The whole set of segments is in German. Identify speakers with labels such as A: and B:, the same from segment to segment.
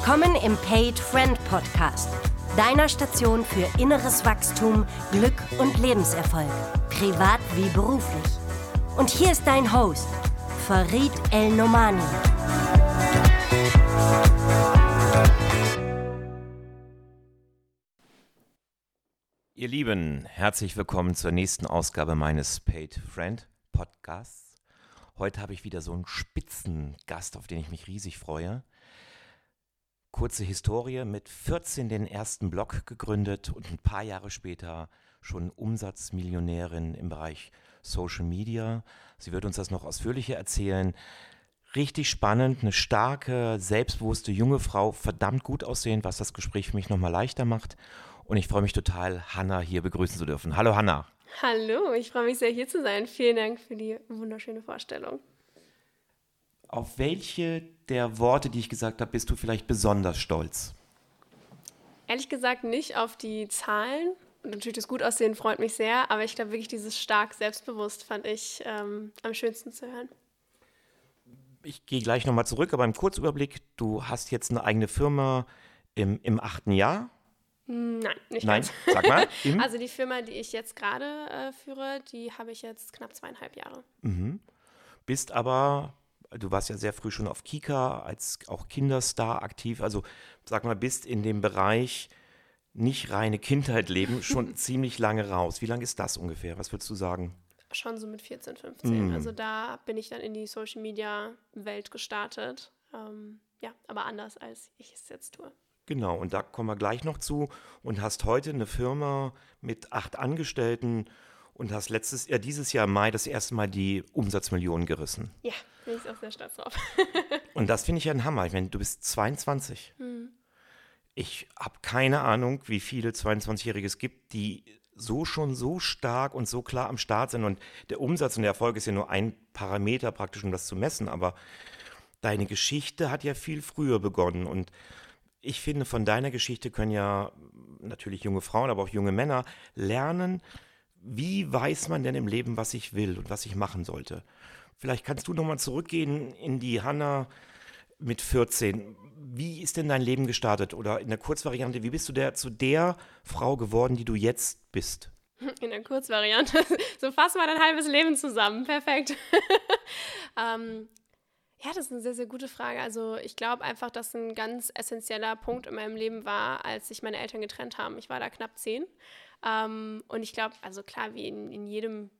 A: Willkommen im Paid Friend Podcast, deiner Station für inneres Wachstum, Glück und Lebenserfolg, privat wie beruflich. Und hier ist dein Host, Farid El Nomani.
B: Ihr Lieben, herzlich willkommen zur nächsten Ausgabe meines Paid Friend Podcasts. Heute habe ich wieder so einen Spitzengast, auf den ich mich riesig freue. Kurze Historie, mit 14 den ersten Blog gegründet und ein paar Jahre später schon Umsatzmillionärin im Bereich Social Media. Sie wird uns das noch ausführlicher erzählen. Richtig spannend, eine starke, selbstbewusste junge Frau, verdammt gut aussehen, was das Gespräch für mich nochmal leichter macht. Und ich freue mich total, Hanna hier begrüßen zu dürfen. Hallo Hanna.
C: Hallo, ich freue mich sehr hier zu sein. Vielen Dank für die wunderschöne Vorstellung.
B: Auf welche der Worte, die ich gesagt habe, bist du vielleicht besonders stolz?
C: Ehrlich gesagt nicht auf die Zahlen. Natürlich das Gutaussehen freut mich sehr, aber ich glaube wirklich dieses stark selbstbewusst fand ich ähm, am schönsten zu hören.
B: Ich gehe gleich nochmal zurück, aber im Kurzüberblick, du hast jetzt eine eigene Firma im, im achten Jahr
C: Nein, nicht
B: Nein,
C: ganz.
B: sag mal.
C: also die Firma, die ich jetzt gerade äh, führe, die habe ich jetzt knapp zweieinhalb Jahre.
B: Mhm. Bist aber, du warst ja sehr früh schon auf Kika, als auch Kinderstar aktiv. Also sag mal, bist in dem Bereich nicht reine Kindheit leben schon ziemlich lange raus. Wie lange ist das ungefähr? Was würdest du sagen?
C: Schon so mit 14, 15.
B: Mm.
C: Also da bin ich dann in die Social Media Welt gestartet. Ähm, ja, aber anders als ich es jetzt tue.
B: Genau, und da kommen wir gleich noch zu. Und hast heute eine Firma mit acht Angestellten und hast letztes, äh, dieses Jahr im Mai das erste Mal die Umsatzmillionen gerissen.
C: Ja, bin ich auch sehr stolz drauf.
B: Und das finde ich ja ein Hammer. Ich meine, du bist 22. Ich habe keine Ahnung, wie viele 22-Jährige es gibt, die so schon so stark und so klar am Start sind. Und der Umsatz und der Erfolg ist ja nur ein Parameter praktisch, um das zu messen. Aber deine Geschichte hat ja viel früher begonnen. Und ich finde, von deiner Geschichte können ja natürlich junge Frauen, aber auch junge Männer lernen, wie weiß man denn im Leben, was ich will und was ich machen sollte. Vielleicht kannst du nochmal zurückgehen in die Hanna mit 14. Wie ist denn dein Leben gestartet? Oder in der Kurzvariante, wie bist du der, zu der Frau geworden, die du jetzt bist?
C: In der Kurzvariante. So fassen wir dein halbes Leben zusammen. Perfekt. ähm, ja, das ist eine sehr, sehr gute Frage. Also ich glaube einfach, dass ein ganz essentieller Punkt in meinem Leben war, als sich meine Eltern getrennt haben. Ich war da knapp zehn. Ähm, und ich glaube, also klar, wie in, in jedem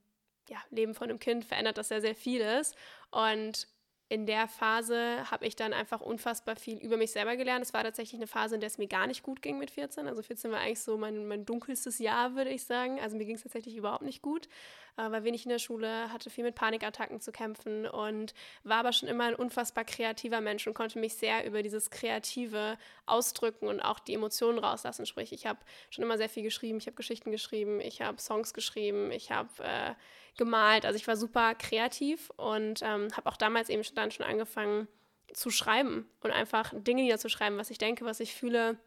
C: ja, Leben von einem Kind verändert das sehr, sehr vieles. Und in der Phase habe ich dann einfach unfassbar viel über mich selber gelernt. Es war tatsächlich eine Phase, in der es mir gar nicht gut ging mit 14. Also 14 war eigentlich so mein, mein dunkelstes Jahr, würde ich sagen. Also mir ging es tatsächlich überhaupt nicht gut, äh, war wenig in der Schule, hatte viel mit Panikattacken zu kämpfen und war aber schon immer ein unfassbar kreativer Mensch und konnte mich sehr über dieses Kreative ausdrücken und auch die Emotionen rauslassen. Sprich, ich habe schon immer sehr viel geschrieben, ich habe Geschichten geschrieben, ich habe Songs geschrieben, ich habe äh, gemalt. Also ich war super kreativ und ähm, habe auch damals eben schon, dann schon angefangen zu schreiben und einfach Dinge niederzuschreiben, was ich denke, was ich fühle.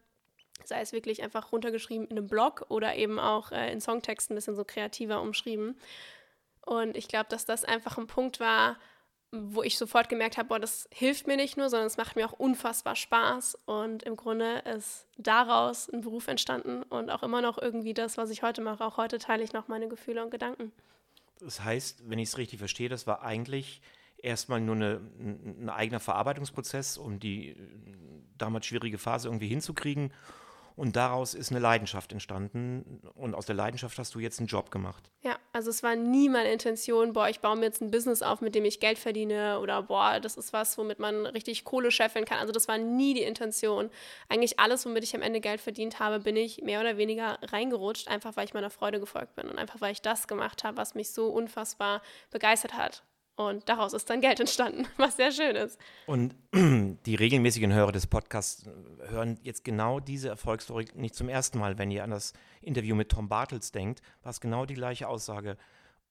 C: Sei es wirklich einfach runtergeschrieben in einem Blog oder eben auch äh, in Songtexten ein bisschen so kreativer umschrieben. Und ich glaube, dass das einfach ein Punkt war, wo ich sofort gemerkt habe, boah, das hilft mir nicht nur, sondern es macht mir auch unfassbar Spaß. Und im Grunde ist daraus ein Beruf entstanden und auch immer noch irgendwie das, was ich heute mache. Auch heute teile ich noch meine Gefühle und Gedanken.
B: Das heißt, wenn ich es richtig verstehe, das war eigentlich erstmal nur eine, ein eigener Verarbeitungsprozess, um die äh, damals schwierige Phase irgendwie hinzukriegen. Und daraus ist eine Leidenschaft entstanden. Und aus der Leidenschaft hast du jetzt einen Job gemacht.
C: Ja, also es war nie meine Intention, boah, ich baue mir jetzt ein Business auf, mit dem ich Geld verdiene oder boah, das ist was, womit man richtig Kohle scheffeln kann. Also das war nie die Intention. Eigentlich alles, womit ich am Ende Geld verdient habe, bin ich mehr oder weniger reingerutscht, einfach weil ich meiner Freude gefolgt bin und einfach weil ich das gemacht habe, was mich so unfassbar begeistert hat. Und daraus ist dann Geld entstanden, was sehr schön ist.
B: Und die regelmäßigen Hörer des Podcasts hören jetzt genau diese Erfolgsstory nicht zum ersten Mal. Wenn ihr an das Interview mit Tom Bartels denkt, war es genau die gleiche Aussage.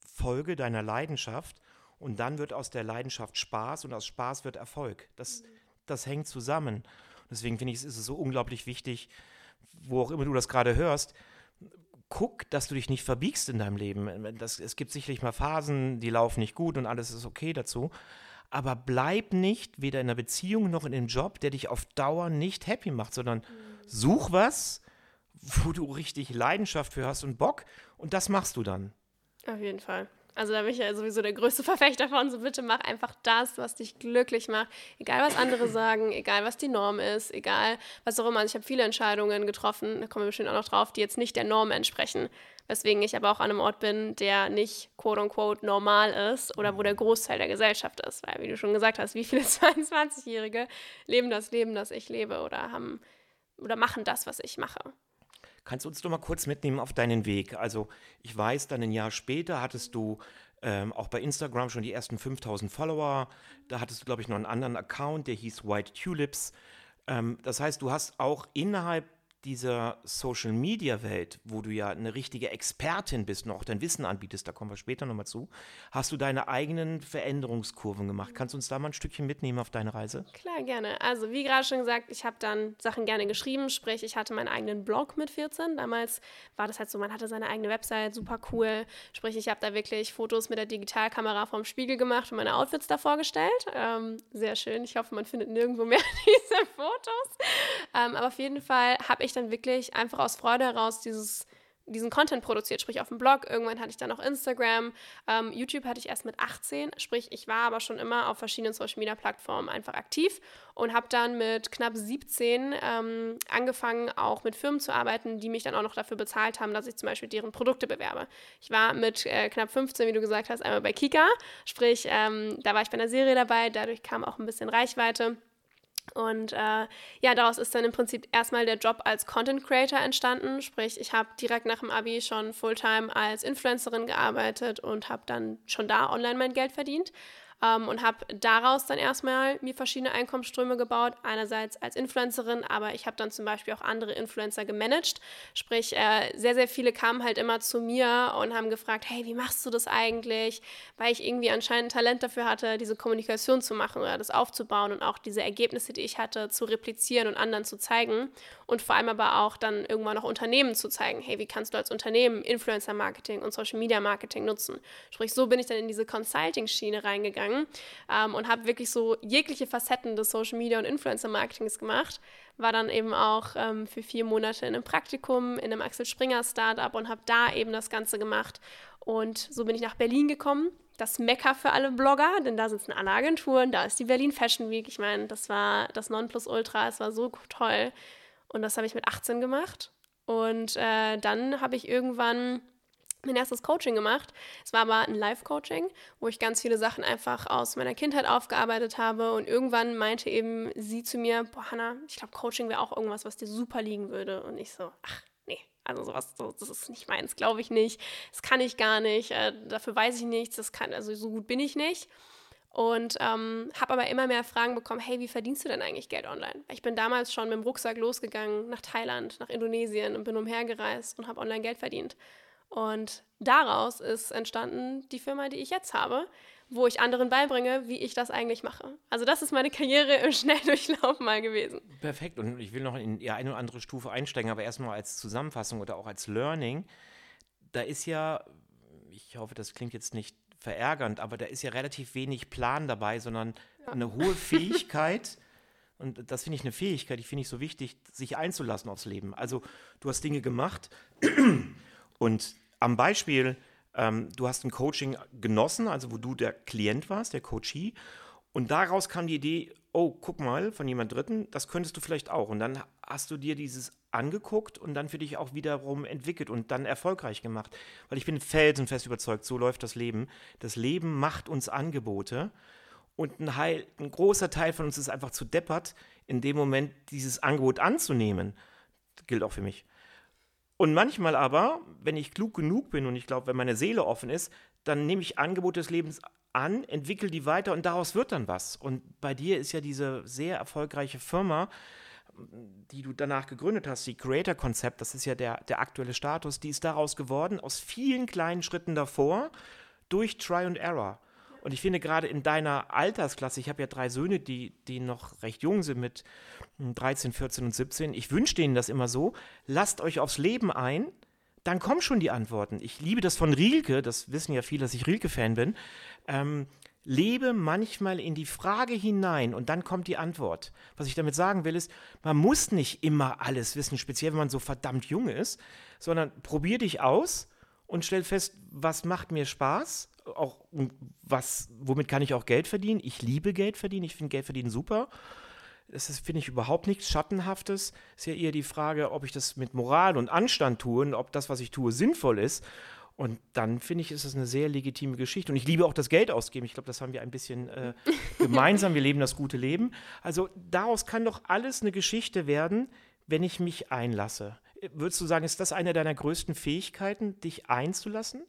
B: Folge deiner Leidenschaft und dann wird aus der Leidenschaft Spaß und aus Spaß wird Erfolg. Das, das hängt zusammen. Deswegen finde ich, ist es so unglaublich wichtig, wo auch immer du das gerade hörst, guck, dass du dich nicht verbiegst in deinem Leben. Das, es gibt sicherlich mal Phasen, die laufen nicht gut und alles ist okay dazu. aber bleib nicht weder in einer Beziehung noch in einem Job, der dich auf Dauer nicht happy macht, sondern mhm. such was, wo du richtig Leidenschaft für hast und Bock und das machst du dann.
C: Auf jeden Fall. Also da bin ich ja sowieso der größte Verfechter von. So bitte mach einfach das, was dich glücklich macht. Egal, was andere sagen, egal, was die Norm ist, egal, was auch immer. Also ich habe viele Entscheidungen getroffen, da kommen wir bestimmt auch noch drauf, die jetzt nicht der Norm entsprechen. Weswegen ich aber auch an einem Ort bin, der nicht quote-unquote normal ist oder wo der Großteil der Gesellschaft ist. Weil, wie du schon gesagt hast, wie viele 22-Jährige leben das Leben, das ich lebe oder haben oder machen das, was ich mache.
B: Kannst du uns doch mal kurz mitnehmen auf deinen Weg? Also ich weiß, dann ein Jahr später hattest du ähm, auch bei Instagram schon die ersten 5000 Follower. Da hattest du, glaube ich, noch einen anderen Account, der hieß White Tulips. Ähm, das heißt, du hast auch innerhalb dieser Social Media Welt, wo du ja eine richtige Expertin bist und auch dein Wissen anbietest, da kommen wir später nochmal zu, hast du deine eigenen Veränderungskurven gemacht. Kannst du uns da mal ein Stückchen mitnehmen auf deine Reise?
C: Klar, gerne. Also, wie gerade schon gesagt, ich habe dann Sachen gerne geschrieben, sprich, ich hatte meinen eigenen Blog mit 14. Damals war das halt so, man hatte seine eigene Website, super cool. Sprich, ich habe da wirklich Fotos mit der Digitalkamera vom Spiegel gemacht und meine Outfits da vorgestellt. Ähm, sehr schön. Ich hoffe, man findet nirgendwo mehr diese Fotos. Ähm, aber auf jeden Fall habe ich ich dann wirklich einfach aus Freude heraus dieses diesen Content produziert, sprich auf dem Blog. Irgendwann hatte ich dann auch Instagram. Ähm, YouTube hatte ich erst mit 18, sprich ich war aber schon immer auf verschiedenen Social-Media-Plattformen einfach aktiv und habe dann mit knapp 17 ähm, angefangen, auch mit Firmen zu arbeiten, die mich dann auch noch dafür bezahlt haben, dass ich zum Beispiel deren Produkte bewerbe. Ich war mit äh, knapp 15, wie du gesagt hast, einmal bei Kika, sprich ähm, da war ich bei einer Serie dabei, dadurch kam auch ein bisschen Reichweite. Und äh, ja, daraus ist dann im Prinzip erstmal der Job als Content Creator entstanden. Sprich, ich habe direkt nach dem Abi schon Fulltime als Influencerin gearbeitet und habe dann schon da online mein Geld verdient ähm, und habe daraus dann erstmal mir verschiedene Einkommensströme gebaut. Einerseits als Influencerin, aber ich habe dann zum Beispiel auch andere Influencer gemanagt. Sprich, äh, sehr, sehr viele kamen halt immer zu mir und haben gefragt, hey, wie machst du das eigentlich? Weil ich irgendwie anscheinend Talent dafür hatte, diese Kommunikation zu machen oder das aufzubauen und auch diese Ergebnisse, die ich hatte, zu replizieren und anderen zu zeigen. Und vor allem aber auch dann irgendwann noch Unternehmen zu zeigen, hey, wie kannst du als Unternehmen Influencer-Marketing und Social-Media-Marketing nutzen? Sprich, so bin ich dann in diese Consulting-Schiene reingegangen gegangen ähm, und habe wirklich so jegliche Facetten des Social Media und Influencer Marketings gemacht. War dann eben auch ähm, für vier Monate in einem Praktikum in einem Axel Springer Startup und habe da eben das Ganze gemacht. Und so bin ich nach Berlin gekommen. Das Mekka für alle Blogger, denn da sitzen alle Agenturen, da ist die Berlin Fashion Week. Ich meine, das war das Nonplusultra, es war so toll. Und das habe ich mit 18 gemacht. Und äh, dann habe ich irgendwann mein erstes Coaching gemacht. Es war aber ein Live-Coaching, wo ich ganz viele Sachen einfach aus meiner Kindheit aufgearbeitet habe. Und irgendwann meinte eben sie zu mir, boah, Hannah, ich glaube, Coaching wäre auch irgendwas, was dir super liegen würde. Und ich so, ach, nee, also sowas, so, das ist nicht meins, glaube ich nicht. Das kann ich gar nicht, äh, dafür weiß ich nichts, das kann, also so gut bin ich nicht. Und ähm, habe aber immer mehr Fragen bekommen, hey, wie verdienst du denn eigentlich Geld online? Ich bin damals schon mit dem Rucksack losgegangen nach Thailand, nach Indonesien und bin umhergereist und habe online Geld verdient. Und daraus ist entstanden die Firma, die ich jetzt habe, wo ich anderen beibringe, wie ich das eigentlich mache. Also das ist meine Karriere im Schnelldurchlauf mal gewesen.
B: Perfekt. Und ich will noch in die eine oder andere Stufe einsteigen, aber erstmal als Zusammenfassung oder auch als Learning. Da ist ja, ich hoffe, das klingt jetzt nicht verärgernd, aber da ist ja relativ wenig Plan dabei, sondern ja. eine hohe Fähigkeit. Und das finde ich eine Fähigkeit, die finde ich so wichtig, sich einzulassen aufs Leben. Also du hast Dinge gemacht und am Beispiel, ähm, du hast ein Coaching genossen, also wo du der Klient warst, der Coachee, und daraus kam die Idee, oh, guck mal, von jemand Dritten, das könntest du vielleicht auch. Und dann hast du dir dieses angeguckt und dann für dich auch wiederum entwickelt und dann erfolgreich gemacht. Weil ich bin felsenfest überzeugt, so läuft das Leben. Das Leben macht uns Angebote und ein, Heil, ein großer Teil von uns ist einfach zu deppert, in dem Moment dieses Angebot anzunehmen. Das gilt auch für mich. Und manchmal aber, wenn ich klug genug bin und ich glaube, wenn meine Seele offen ist, dann nehme ich Angebote des Lebens an, entwickle die weiter und daraus wird dann was. Und bei dir ist ja diese sehr erfolgreiche Firma, die du danach gegründet hast, die Creator Konzept, das ist ja der, der aktuelle Status, die ist daraus geworden, aus vielen kleinen Schritten davor, durch Try and Error. Und ich finde gerade in deiner Altersklasse, ich habe ja drei Söhne, die, die noch recht jung sind mit 13, 14 und 17, ich wünsche denen das immer so, lasst euch aufs Leben ein, dann kommen schon die Antworten. Ich liebe das von Rilke, das wissen ja viele, dass ich Rilke-Fan bin. Ähm, lebe manchmal in die Frage hinein und dann kommt die Antwort. Was ich damit sagen will, ist, man muss nicht immer alles wissen, speziell wenn man so verdammt jung ist, sondern probier dich aus und stell fest, was macht mir Spaß, auch was, womit kann ich auch Geld verdienen. Ich liebe Geld verdienen, ich finde Geld verdienen super. Das finde ich überhaupt nichts Schattenhaftes. Ist ja eher die Frage, ob ich das mit Moral und Anstand tue und ob das, was ich tue, sinnvoll ist. Und dann finde ich, ist es eine sehr legitime Geschichte. Und ich liebe auch das Geld ausgeben. Ich glaube, das haben wir ein bisschen äh, gemeinsam. Wir leben das gute Leben. Also daraus kann doch alles eine Geschichte werden, wenn ich mich einlasse. Würdest du sagen, ist das eine deiner größten Fähigkeiten, dich einzulassen?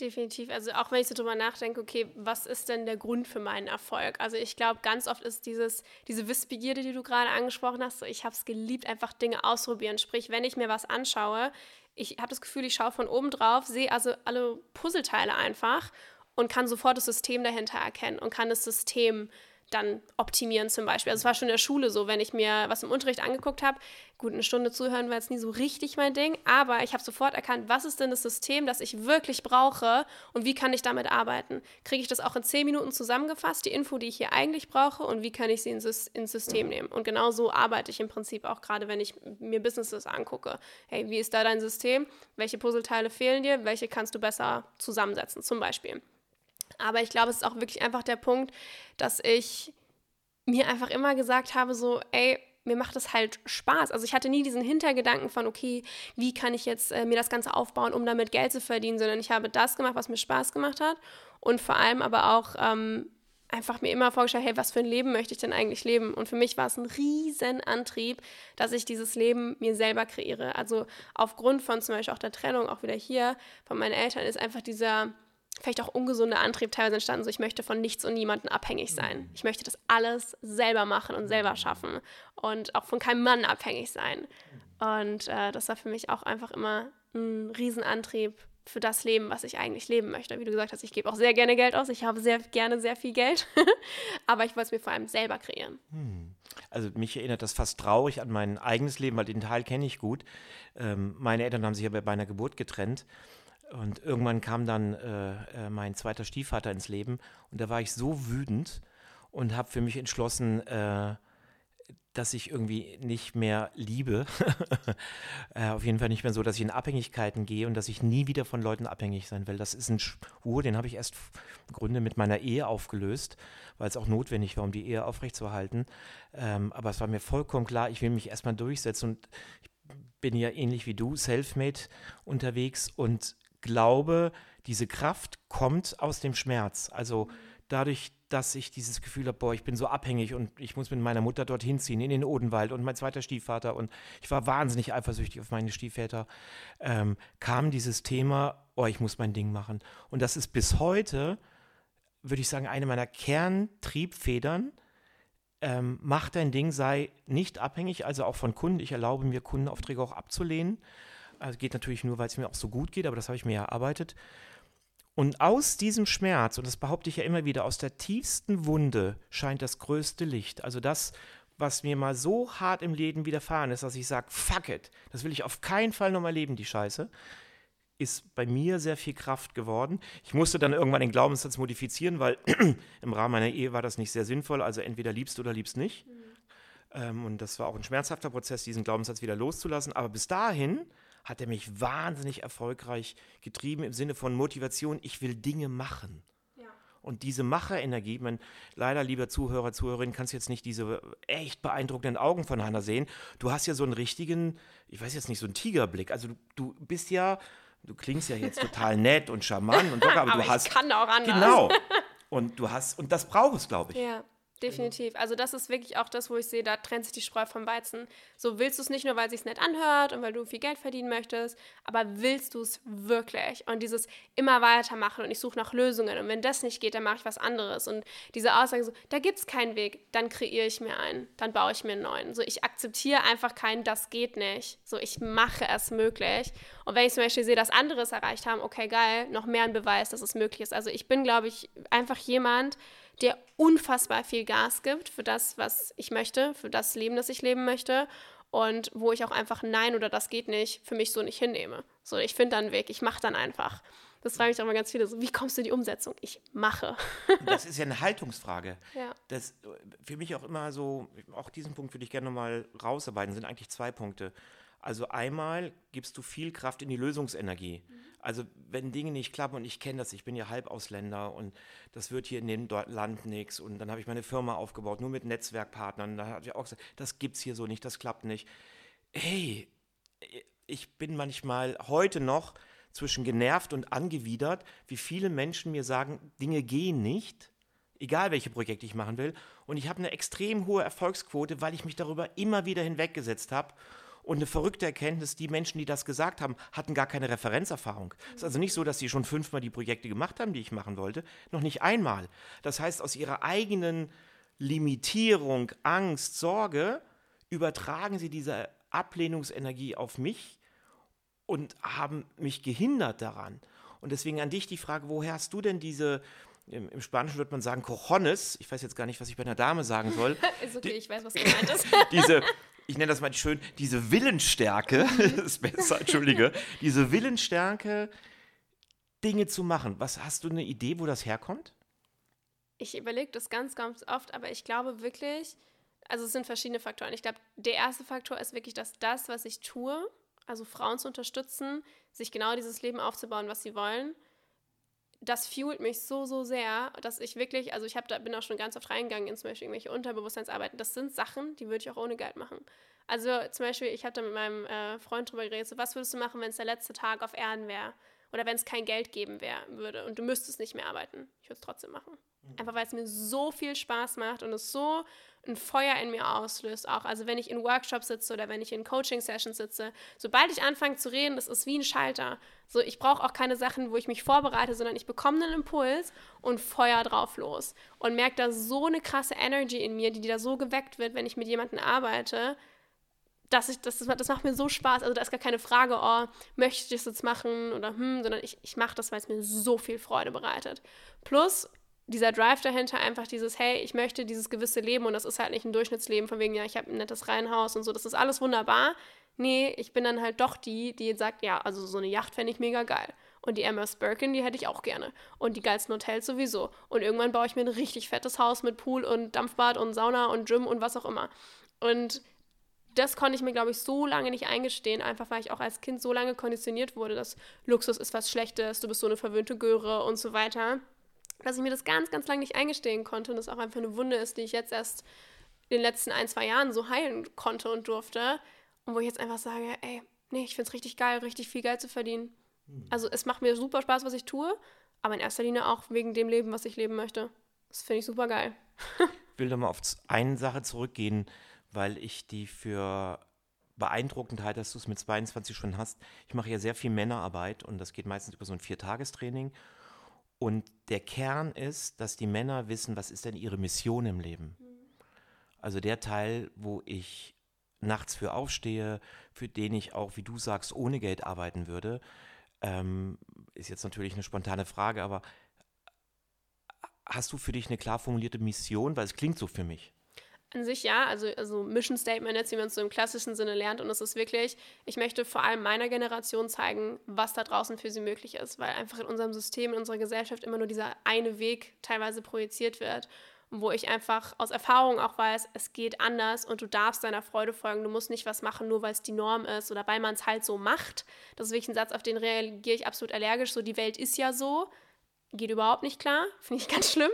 C: Definitiv. Also auch wenn ich so drüber nachdenke, okay, was ist denn der Grund für meinen Erfolg? Also ich glaube, ganz oft ist dieses, diese Wissbegierde, die du gerade angesprochen hast, so ich habe es geliebt, einfach Dinge ausprobieren. Sprich, wenn ich mir was anschaue, ich habe das Gefühl, ich schaue von oben drauf, sehe also alle Puzzleteile einfach und kann sofort das System dahinter erkennen und kann das System dann optimieren zum Beispiel. Also es war schon in der Schule so, wenn ich mir was im Unterricht angeguckt habe, gut, eine Stunde zuhören war jetzt nie so richtig mein Ding, aber ich habe sofort erkannt, was ist denn das System, das ich wirklich brauche und wie kann ich damit arbeiten? Kriege ich das auch in zehn Minuten zusammengefasst, die Info, die ich hier eigentlich brauche und wie kann ich sie ins, System nehmen? Und genau so arbeite ich im Prinzip auch gerade, wenn ich mir Businesses angucke. Hey, wie ist da dein System? Welche Puzzleteile fehlen dir? Welche kannst du besser zusammensetzen zum Beispiel? Aber ich glaube, es ist auch wirklich einfach der Punkt, dass ich mir einfach immer gesagt habe, so, ey, mir macht es halt Spaß. Also ich hatte nie diesen Hintergedanken von, okay, wie kann ich jetzt äh, mir das Ganze aufbauen, um damit Geld zu verdienen, sondern ich habe das gemacht, was mir Spaß gemacht hat und vor allem aber auch ähm, einfach mir immer vorgestellt, hey, was für ein Leben möchte ich denn eigentlich leben? Und für mich war es ein riesen Antrieb, dass ich dieses Leben mir selber kreiere. Also aufgrund von zum Beispiel auch der Trennung, auch wieder hier von meinen Eltern, ist einfach dieser vielleicht auch ungesunder Antrieb teilweise entstanden, so ich möchte von nichts und niemandem abhängig sein. Mhm. Ich möchte das alles selber machen und selber schaffen und auch von keinem Mann abhängig sein. Und äh, das war für mich auch einfach immer ein Riesenantrieb für das Leben, was ich eigentlich leben möchte. Wie du gesagt hast, ich gebe auch sehr gerne Geld aus. Ich habe sehr gerne sehr viel Geld. Aber ich wollte es mir vor allem selber kreieren. Hm.
B: Also mich erinnert das fast traurig an mein eigenes Leben, weil den Teil kenne ich gut. Ähm, meine Eltern haben sich ja bei einer Geburt getrennt. Und irgendwann kam dann äh, äh, mein zweiter Stiefvater ins Leben und da war ich so wütend und habe für mich entschlossen, äh, dass ich irgendwie nicht mehr liebe. äh, auf jeden Fall nicht mehr so, dass ich in Abhängigkeiten gehe und dass ich nie wieder von Leuten abhängig sein will. Das ist ein Schwur, den habe ich erst im Grunde mit meiner Ehe aufgelöst, weil es auch notwendig war, um die Ehe aufrechtzuerhalten. Ähm, aber es war mir vollkommen klar, ich will mich erstmal durchsetzen und ich bin ja ähnlich wie du, self-made unterwegs und glaube, diese Kraft kommt aus dem Schmerz. Also dadurch, dass ich dieses Gefühl habe, boah, ich bin so abhängig und ich muss mit meiner Mutter dorthin ziehen, in den Odenwald und mein zweiter Stiefvater und ich war wahnsinnig eifersüchtig auf meine Stiefväter, ähm, kam dieses Thema, oh, ich muss mein Ding machen. Und das ist bis heute, würde ich sagen, eine meiner Kerntriebfedern. Ähm, mach dein Ding, sei nicht abhängig, also auch von Kunden. Ich erlaube mir, Kundenaufträge auch abzulehnen. Also geht natürlich nur, weil es mir auch so gut geht, aber das habe ich mir erarbeitet. Und aus diesem Schmerz, und das behaupte ich ja immer wieder, aus der tiefsten Wunde scheint das größte Licht. Also das, was mir mal so hart im Leben widerfahren ist, dass ich sage, fuck it, das will ich auf keinen Fall nochmal leben, die Scheiße, ist bei mir sehr viel Kraft geworden. Ich musste dann irgendwann den Glaubenssatz modifizieren, weil im Rahmen meiner Ehe war das nicht sehr sinnvoll. Also entweder liebst du oder liebst nicht. Mhm. Ähm, und das war auch ein schmerzhafter Prozess, diesen Glaubenssatz wieder loszulassen. Aber bis dahin hat er mich wahnsinnig erfolgreich getrieben im Sinne von Motivation. Ich will Dinge machen. Und diese Macherenergie, man, leider, lieber Zuhörer, Zuhörerin, kannst jetzt nicht diese echt beeindruckenden Augen von Hannah sehen. Du hast ja so einen richtigen, ich weiß jetzt nicht, so einen Tigerblick. Also du, du bist ja, du klingst ja jetzt total nett und charmant und locker, aber, aber du hast.
C: Ich kann auch anders.
B: Genau. Und du hast, und das braucht es, glaube ich.
C: Ja. Definitiv. Also das ist wirklich auch das, wo ich sehe, da trennt sich die Spreu vom Weizen. So willst du es nicht nur, weil es sich nett anhört und weil du viel Geld verdienen möchtest, aber willst du es wirklich? Und dieses immer weitermachen und ich suche nach Lösungen und wenn das nicht geht, dann mache ich was anderes. Und diese Aussage so, da gibt es keinen Weg, dann kreiere ich mir einen, dann baue ich mir einen neuen. So ich akzeptiere einfach keinen, das geht nicht. So ich mache es möglich. Und wenn ich zum Beispiel sehe, dass andere es erreicht haben, okay, geil, noch mehr ein Beweis, dass es möglich ist. Also ich bin, glaube ich, einfach jemand, der unfassbar viel Gas gibt für das, was ich möchte, für das Leben, das ich leben möchte und wo ich auch einfach Nein oder das geht nicht für mich so nicht hinnehme. So, ich finde dann einen Weg, ich mache dann einfach. Das fragen mich auch mal ganz viele so, wie kommst du in die Umsetzung? Ich mache.
B: das ist ja eine Haltungsfrage.
C: Ja.
B: Das für mich auch immer so, auch diesen Punkt würde ich gerne nochmal rausarbeiten, sind eigentlich zwei Punkte. Also einmal gibst du viel Kraft in die Lösungsenergie. Mhm. Also wenn Dinge nicht klappen und ich kenne das, ich bin ja Halbausländer und das wird hier in dem Land nichts und dann habe ich meine Firma aufgebaut, nur mit Netzwerkpartnern. Da habe ich auch gesagt, das gibt es hier so nicht, das klappt nicht. Hey, ich bin manchmal heute noch zwischen genervt und angewidert, wie viele Menschen mir sagen, Dinge gehen nicht, egal welche Projekte ich machen will. Und ich habe eine extrem hohe Erfolgsquote, weil ich mich darüber immer wieder hinweggesetzt habe. Und eine verrückte Erkenntnis, die Menschen, die das gesagt haben, hatten gar keine Referenzerfahrung. Es ist also nicht so, dass sie schon fünfmal die Projekte gemacht haben, die ich machen wollte, noch nicht einmal. Das heißt, aus ihrer eigenen Limitierung, Angst, Sorge übertragen sie diese Ablehnungsenergie auf mich und haben mich gehindert daran. Und deswegen an dich die Frage, woher hast du denn diese, im, im Spanischen würde man sagen, Cojones, ich weiß jetzt gar nicht, was ich bei einer Dame sagen soll.
C: ist okay, die, ich weiß, was gemeint ist.
B: diese, ich nenne das mal schön, diese Willensstärke, ist besser, entschuldige, diese Willensstärke, Dinge zu machen. Was hast du eine Idee, wo das herkommt?
C: Ich überlege das ganz, ganz oft, aber ich glaube wirklich, also es sind verschiedene Faktoren. Ich glaube, der erste Faktor ist wirklich, dass das, was ich tue, also Frauen zu unterstützen, sich genau dieses Leben aufzubauen, was sie wollen, das fuelt mich so, so sehr, dass ich wirklich, also ich hab da, bin auch schon ganz oft reingegangen in zum Beispiel irgendwelche Unterbewusstseinsarbeiten. Das sind Sachen, die würde ich auch ohne Geld machen. Also zum Beispiel, ich habe da mit meinem äh, Freund drüber geredet, so, was würdest du machen, wenn es der letzte Tag auf Erden wäre? Oder wenn es kein Geld geben wär, würde und du müsstest nicht mehr arbeiten. Ich würde es trotzdem machen. Mhm. Einfach weil es mir so viel Spaß macht und es so ein Feuer in mir auslöst auch. Also wenn ich in Workshops sitze oder wenn ich in Coaching-Sessions sitze, sobald ich anfange zu reden, das ist wie ein Schalter. So, ich brauche auch keine Sachen, wo ich mich vorbereite, sondern ich bekomme einen Impuls und Feuer drauf los. Und merke da so eine krasse Energy in mir, die, die da so geweckt wird, wenn ich mit jemandem arbeite, dass ich, das, das macht mir so Spaß. Also da ist gar keine Frage, oh, möchte ich das jetzt machen oder hm, sondern ich, ich mache das, weil es mir so viel Freude bereitet. Plus, dieser Drive dahinter einfach dieses, hey, ich möchte dieses gewisse Leben und das ist halt nicht ein Durchschnittsleben von wegen, ja, ich habe ein nettes Reihenhaus und so, das ist alles wunderbar. Nee, ich bin dann halt doch die, die sagt, ja, also so eine Yacht fände ich mega geil. Und die Emma Birkin, die hätte ich auch gerne. Und die geilsten Hotels sowieso. Und irgendwann baue ich mir ein richtig fettes Haus mit Pool und Dampfbad und Sauna und Gym und was auch immer. Und das konnte ich mir, glaube ich, so lange nicht eingestehen, einfach weil ich auch als Kind so lange konditioniert wurde, dass Luxus ist was Schlechtes, du bist so eine verwöhnte Göre und so weiter dass ich mir das ganz, ganz lange nicht eingestehen konnte und das auch einfach eine Wunde ist, die ich jetzt erst in den letzten ein, zwei Jahren so heilen konnte und durfte. Und wo ich jetzt einfach sage, ey, nee, ich finde es richtig geil, richtig viel Geld zu verdienen. Mhm. Also es macht mir super Spaß, was ich tue, aber in erster Linie auch wegen dem Leben, was ich leben möchte. Das finde ich super geil.
B: ich will nochmal auf eine Sache zurückgehen, weil ich die für beeindruckend halte, dass du es mit 22 schon hast. Ich mache ja sehr viel Männerarbeit und das geht meistens über so ein Viertagestraining. Und der Kern ist, dass die Männer wissen, was ist denn ihre Mission im Leben. Also der Teil, wo ich nachts für aufstehe, für den ich auch, wie du sagst, ohne Geld arbeiten würde, ähm, ist jetzt natürlich eine spontane Frage, aber hast du für dich eine klar formulierte Mission? Weil es klingt so für mich.
C: An sich ja, also, also Mission Statement jetzt, wie man es so im klassischen Sinne lernt. Und es ist wirklich, ich möchte vor allem meiner Generation zeigen, was da draußen für sie möglich ist, weil einfach in unserem System, in unserer Gesellschaft immer nur dieser eine Weg teilweise projiziert wird. Wo ich einfach aus Erfahrung auch weiß, es geht anders und du darfst deiner Freude folgen. Du musst nicht was machen, nur weil es die Norm ist oder weil man es halt so macht. Das ist wirklich ein Satz, auf den reagiere ich absolut allergisch. So, die Welt ist ja so geht überhaupt nicht klar, finde ich ganz schlimm.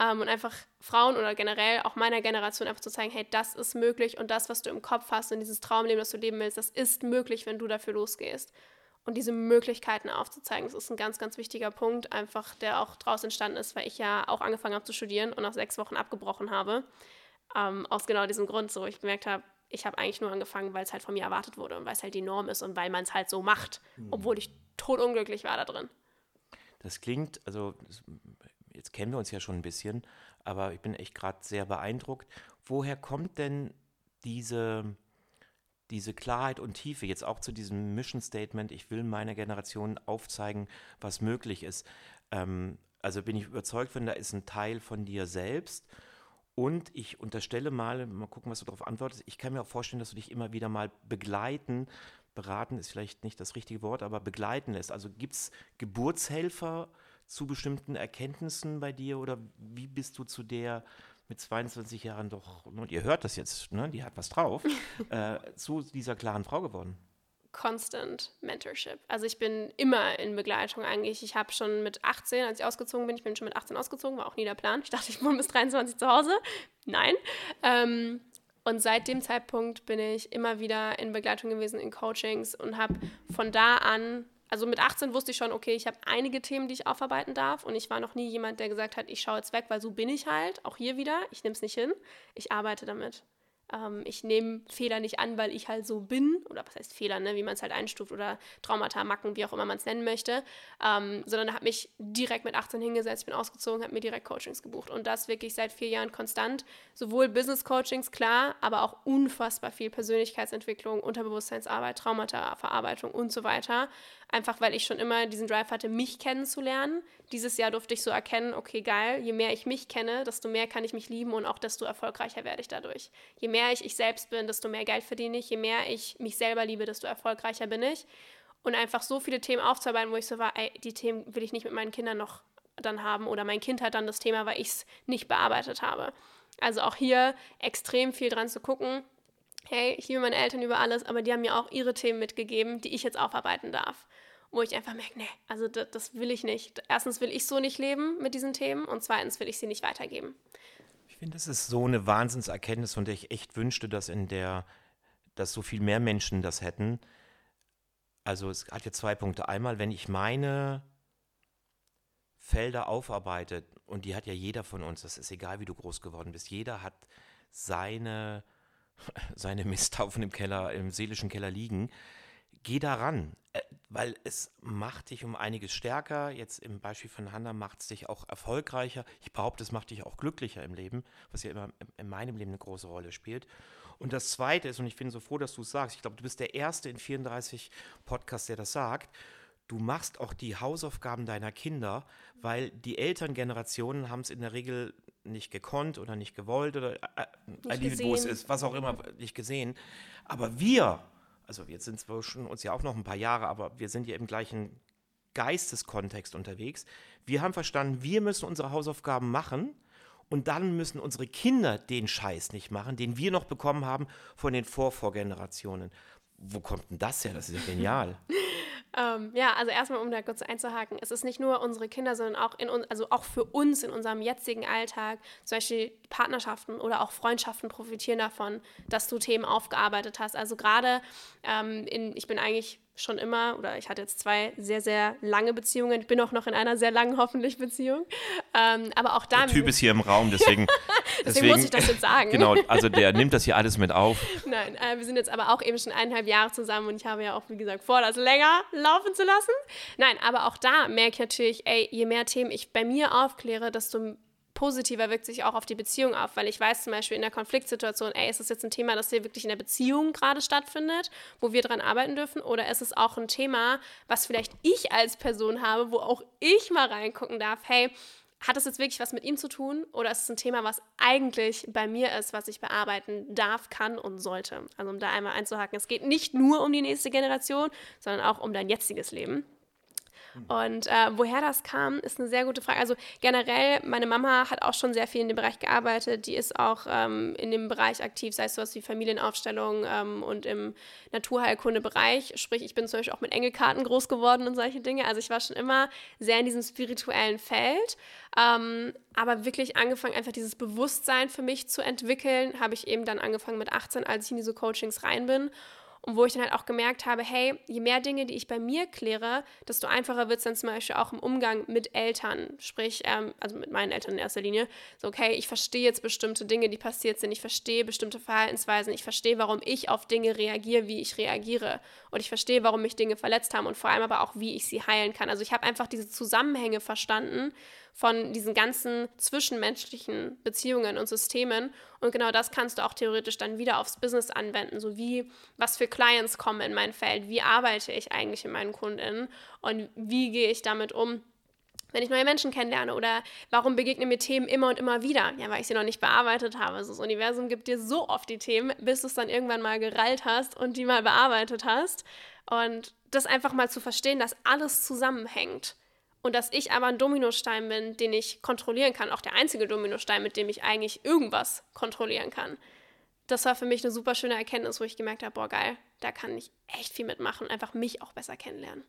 C: Ähm, und einfach Frauen oder generell auch meiner Generation einfach zu zeigen, hey, das ist möglich und das, was du im Kopf hast und dieses Traumleben, das du leben willst, das ist möglich, wenn du dafür losgehst. Und diese Möglichkeiten aufzuzeigen, das ist ein ganz, ganz wichtiger Punkt, einfach der auch daraus entstanden ist, weil ich ja auch angefangen habe zu studieren und nach sechs Wochen abgebrochen habe. Ähm, aus genau diesem Grund, so ich gemerkt habe, ich habe eigentlich nur angefangen, weil es halt von mir erwartet wurde und weil es halt die Norm ist und weil man es halt so macht, mhm. obwohl ich totunglücklich war da drin.
B: Das klingt, also jetzt kennen wir uns ja schon ein bisschen, aber ich bin echt gerade sehr beeindruckt. Woher kommt denn diese, diese Klarheit und Tiefe jetzt auch zu diesem Mission Statement, ich will meiner Generation aufzeigen, was möglich ist? Ähm, also bin ich überzeugt von, da ist ein Teil von dir selbst. Und ich unterstelle mal, mal gucken, was du darauf antwortest, ich kann mir auch vorstellen, dass du dich immer wieder mal begleiten beraten ist vielleicht nicht das richtige Wort, aber begleiten lässt. Also gibt es Geburtshelfer zu bestimmten Erkenntnissen bei dir oder wie bist du zu der mit 22 Jahren doch, und ihr hört das jetzt, ne, die hat was drauf, äh, zu dieser klaren Frau geworden?
C: Constant Mentorship. Also ich bin immer in Begleitung eigentlich. Ich habe schon mit 18, als ich ausgezogen bin, ich bin schon mit 18 ausgezogen, war auch nie der Plan. Ich dachte, ich wohne bis 23 zu Hause. Nein. Ähm, und seit dem Zeitpunkt bin ich immer wieder in Begleitung gewesen, in Coachings und habe von da an, also mit 18 wusste ich schon, okay, ich habe einige Themen, die ich aufarbeiten darf. Und ich war noch nie jemand, der gesagt hat, ich schaue jetzt weg, weil so bin ich halt. Auch hier wieder, ich nehme es nicht hin. Ich arbeite damit. Ähm, ich nehme Fehler nicht an, weil ich halt so bin, oder was heißt Fehler, ne, wie man es halt einstuft, oder Traumata, Macken, wie auch immer man es nennen möchte, ähm, sondern habe mich direkt mit 18 hingesetzt, bin ausgezogen, habe mir direkt Coachings gebucht und das wirklich seit vier Jahren konstant. Sowohl Business-Coachings, klar, aber auch unfassbar viel Persönlichkeitsentwicklung, Unterbewusstseinsarbeit, Traumata, Verarbeitung und so weiter. Einfach weil ich schon immer diesen Drive hatte, mich kennenzulernen. Dieses Jahr durfte ich so erkennen, okay, geil, je mehr ich mich kenne, desto mehr kann ich mich lieben und auch desto erfolgreicher werde ich dadurch. Je mehr ich ich selbst bin, desto mehr Geld verdiene ich. Je mehr ich mich selber liebe, desto erfolgreicher bin ich. Und einfach so viele Themen aufzuarbeiten, wo ich so war, ey, die Themen will ich nicht mit meinen Kindern noch dann haben oder mein Kind hat dann das Thema, weil ich es nicht bearbeitet habe. Also auch hier extrem viel dran zu gucken, hey, ich liebe meine Eltern über alles, aber die haben mir auch ihre Themen mitgegeben, die ich jetzt aufarbeiten darf. Wo ich einfach merke, nee, also das, das will ich nicht. Erstens will ich so nicht leben mit diesen Themen und zweitens will ich sie nicht weitergeben.
B: Ich finde, das ist so eine Wahnsinnserkenntnis, von der ich echt wünschte, dass in der, dass so viel mehr Menschen das hätten. Also es hat ja zwei Punkte. Einmal, wenn ich meine Felder aufarbeite, und die hat ja jeder von uns, das ist egal, wie du groß geworden bist, jeder hat seine seine Misthaufen im Keller, im seelischen Keller liegen. Geh daran, äh, weil es macht dich um einiges stärker. Jetzt im Beispiel von Hannah macht es dich auch erfolgreicher. Ich behaupte, es macht dich auch glücklicher im Leben, was ja immer in meinem Leben eine große Rolle spielt. Und das Zweite ist, und ich bin so froh, dass du es sagst, ich glaube, du bist der Erste in 34 Podcasts, der das sagt, du machst auch die Hausaufgaben deiner Kinder, weil die Elterngenerationen haben es in der Regel nicht gekonnt oder nicht gewollt oder äh, nicht wo es ist, was auch immer, nicht gesehen. Aber wir, also jetzt sind wir schon uns ja auch noch ein paar Jahre, aber wir sind ja im gleichen Geisteskontext unterwegs. Wir haben verstanden, wir müssen unsere Hausaufgaben machen und dann müssen unsere Kinder den Scheiß nicht machen, den wir noch bekommen haben von den Vorvorgenerationen. Wo kommt denn das her? Das ist ja genial.
C: Ähm, ja, also erstmal, um da kurz einzuhaken, es ist nicht nur unsere Kinder, sondern auch in also auch für uns in unserem jetzigen Alltag, zum Beispiel Partnerschaften oder auch Freundschaften profitieren davon, dass du Themen aufgearbeitet hast. Also gerade ähm, in, ich bin eigentlich schon immer, oder ich hatte jetzt zwei sehr, sehr lange Beziehungen. Ich bin auch noch in einer sehr langen, hoffentlich, Beziehung. Ähm, aber auch da.
B: Der Typ ist hier im Raum, deswegen.
C: deswegen, deswegen, muss ich das jetzt sagen.
B: Genau, also der nimmt das hier alles mit auf.
C: Nein, äh, wir sind jetzt aber auch eben schon eineinhalb Jahre zusammen und ich habe ja auch, wie gesagt, vor, das länger laufen zu lassen. Nein, aber auch da merke ich natürlich, ey, je mehr Themen ich bei mir aufkläre, desto positiver wirkt sich auch auf die Beziehung auf, weil ich weiß zum Beispiel in der Konfliktsituation, ey, ist das jetzt ein Thema, das hier wirklich in der Beziehung gerade stattfindet, wo wir dran arbeiten dürfen, oder ist es auch ein Thema, was vielleicht ich als Person habe, wo auch ich mal reingucken darf, hey, hat das jetzt wirklich was mit ihm zu tun oder ist es ein Thema, was eigentlich bei mir ist, was ich bearbeiten darf, kann und sollte? Also um da einmal einzuhaken, es geht nicht nur um die nächste Generation, sondern auch um dein jetziges Leben. Und äh, woher das kam, ist eine sehr gute Frage. Also generell, meine Mama hat auch schon sehr viel in dem Bereich gearbeitet. Die ist auch ähm, in dem Bereich aktiv, sei es sowas wie Familienaufstellung ähm, und im Naturheilkunde-Bereich. Sprich, ich bin zum Beispiel auch mit Engelkarten groß geworden und solche Dinge. Also ich war schon immer sehr in diesem spirituellen Feld. Ähm, aber wirklich angefangen, einfach dieses Bewusstsein für mich zu entwickeln, habe ich eben dann angefangen mit 18, als ich in diese Coachings rein bin. Und wo ich dann halt auch gemerkt habe, hey, je mehr Dinge, die ich bei mir kläre, desto einfacher wird es dann zum Beispiel auch im Umgang mit Eltern, sprich, ähm, also mit meinen Eltern in erster Linie. So, okay, ich verstehe jetzt bestimmte Dinge, die passiert sind, ich verstehe bestimmte Verhaltensweisen, ich verstehe, warum ich auf Dinge reagiere, wie ich reagiere. Und ich verstehe, warum mich Dinge verletzt haben und vor allem aber auch, wie ich sie heilen kann. Also ich habe einfach diese Zusammenhänge verstanden von diesen ganzen zwischenmenschlichen Beziehungen und Systemen. Und genau das kannst du auch theoretisch dann wieder aufs Business anwenden. So wie, was für Clients kommen in mein Feld, wie arbeite ich eigentlich in meinen Kundinnen und wie gehe ich damit um, wenn ich neue Menschen kennenlerne oder warum begegnen mir Themen immer und immer wieder? Ja, weil ich sie noch nicht bearbeitet habe. Also das Universum gibt dir so oft die Themen, bis du es dann irgendwann mal gerallt hast und die mal bearbeitet hast. Und das einfach mal zu verstehen, dass alles zusammenhängt. Und dass ich aber ein Dominostein bin, den ich kontrollieren kann. Auch der einzige Dominostein, mit dem ich eigentlich irgendwas kontrollieren kann. Das war für mich eine super schöne Erkenntnis, wo ich gemerkt habe, boah, geil, da kann ich echt viel mitmachen, einfach mich auch besser kennenlernen.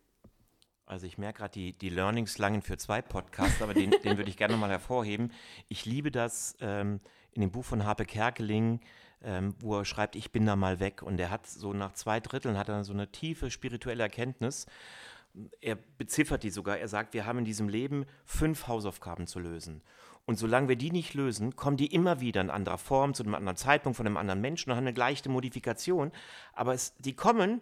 B: Also ich merke gerade die, die Learnings langen für zwei Podcasts, aber den, den würde ich gerne nochmal hervorheben. Ich liebe das ähm, in dem Buch von Harpe Kerkeling, ähm, wo er schreibt, ich bin da mal weg. Und er hat so nach zwei Dritteln hat er so eine tiefe spirituelle Erkenntnis. Er beziffert die sogar. Er sagt, wir haben in diesem Leben fünf Hausaufgaben zu lösen. Und solange wir die nicht lösen, kommen die immer wieder in anderer Form, zu einem anderen Zeitpunkt, von einem anderen Menschen und haben eine gleiche Modifikation. Aber es, die kommen,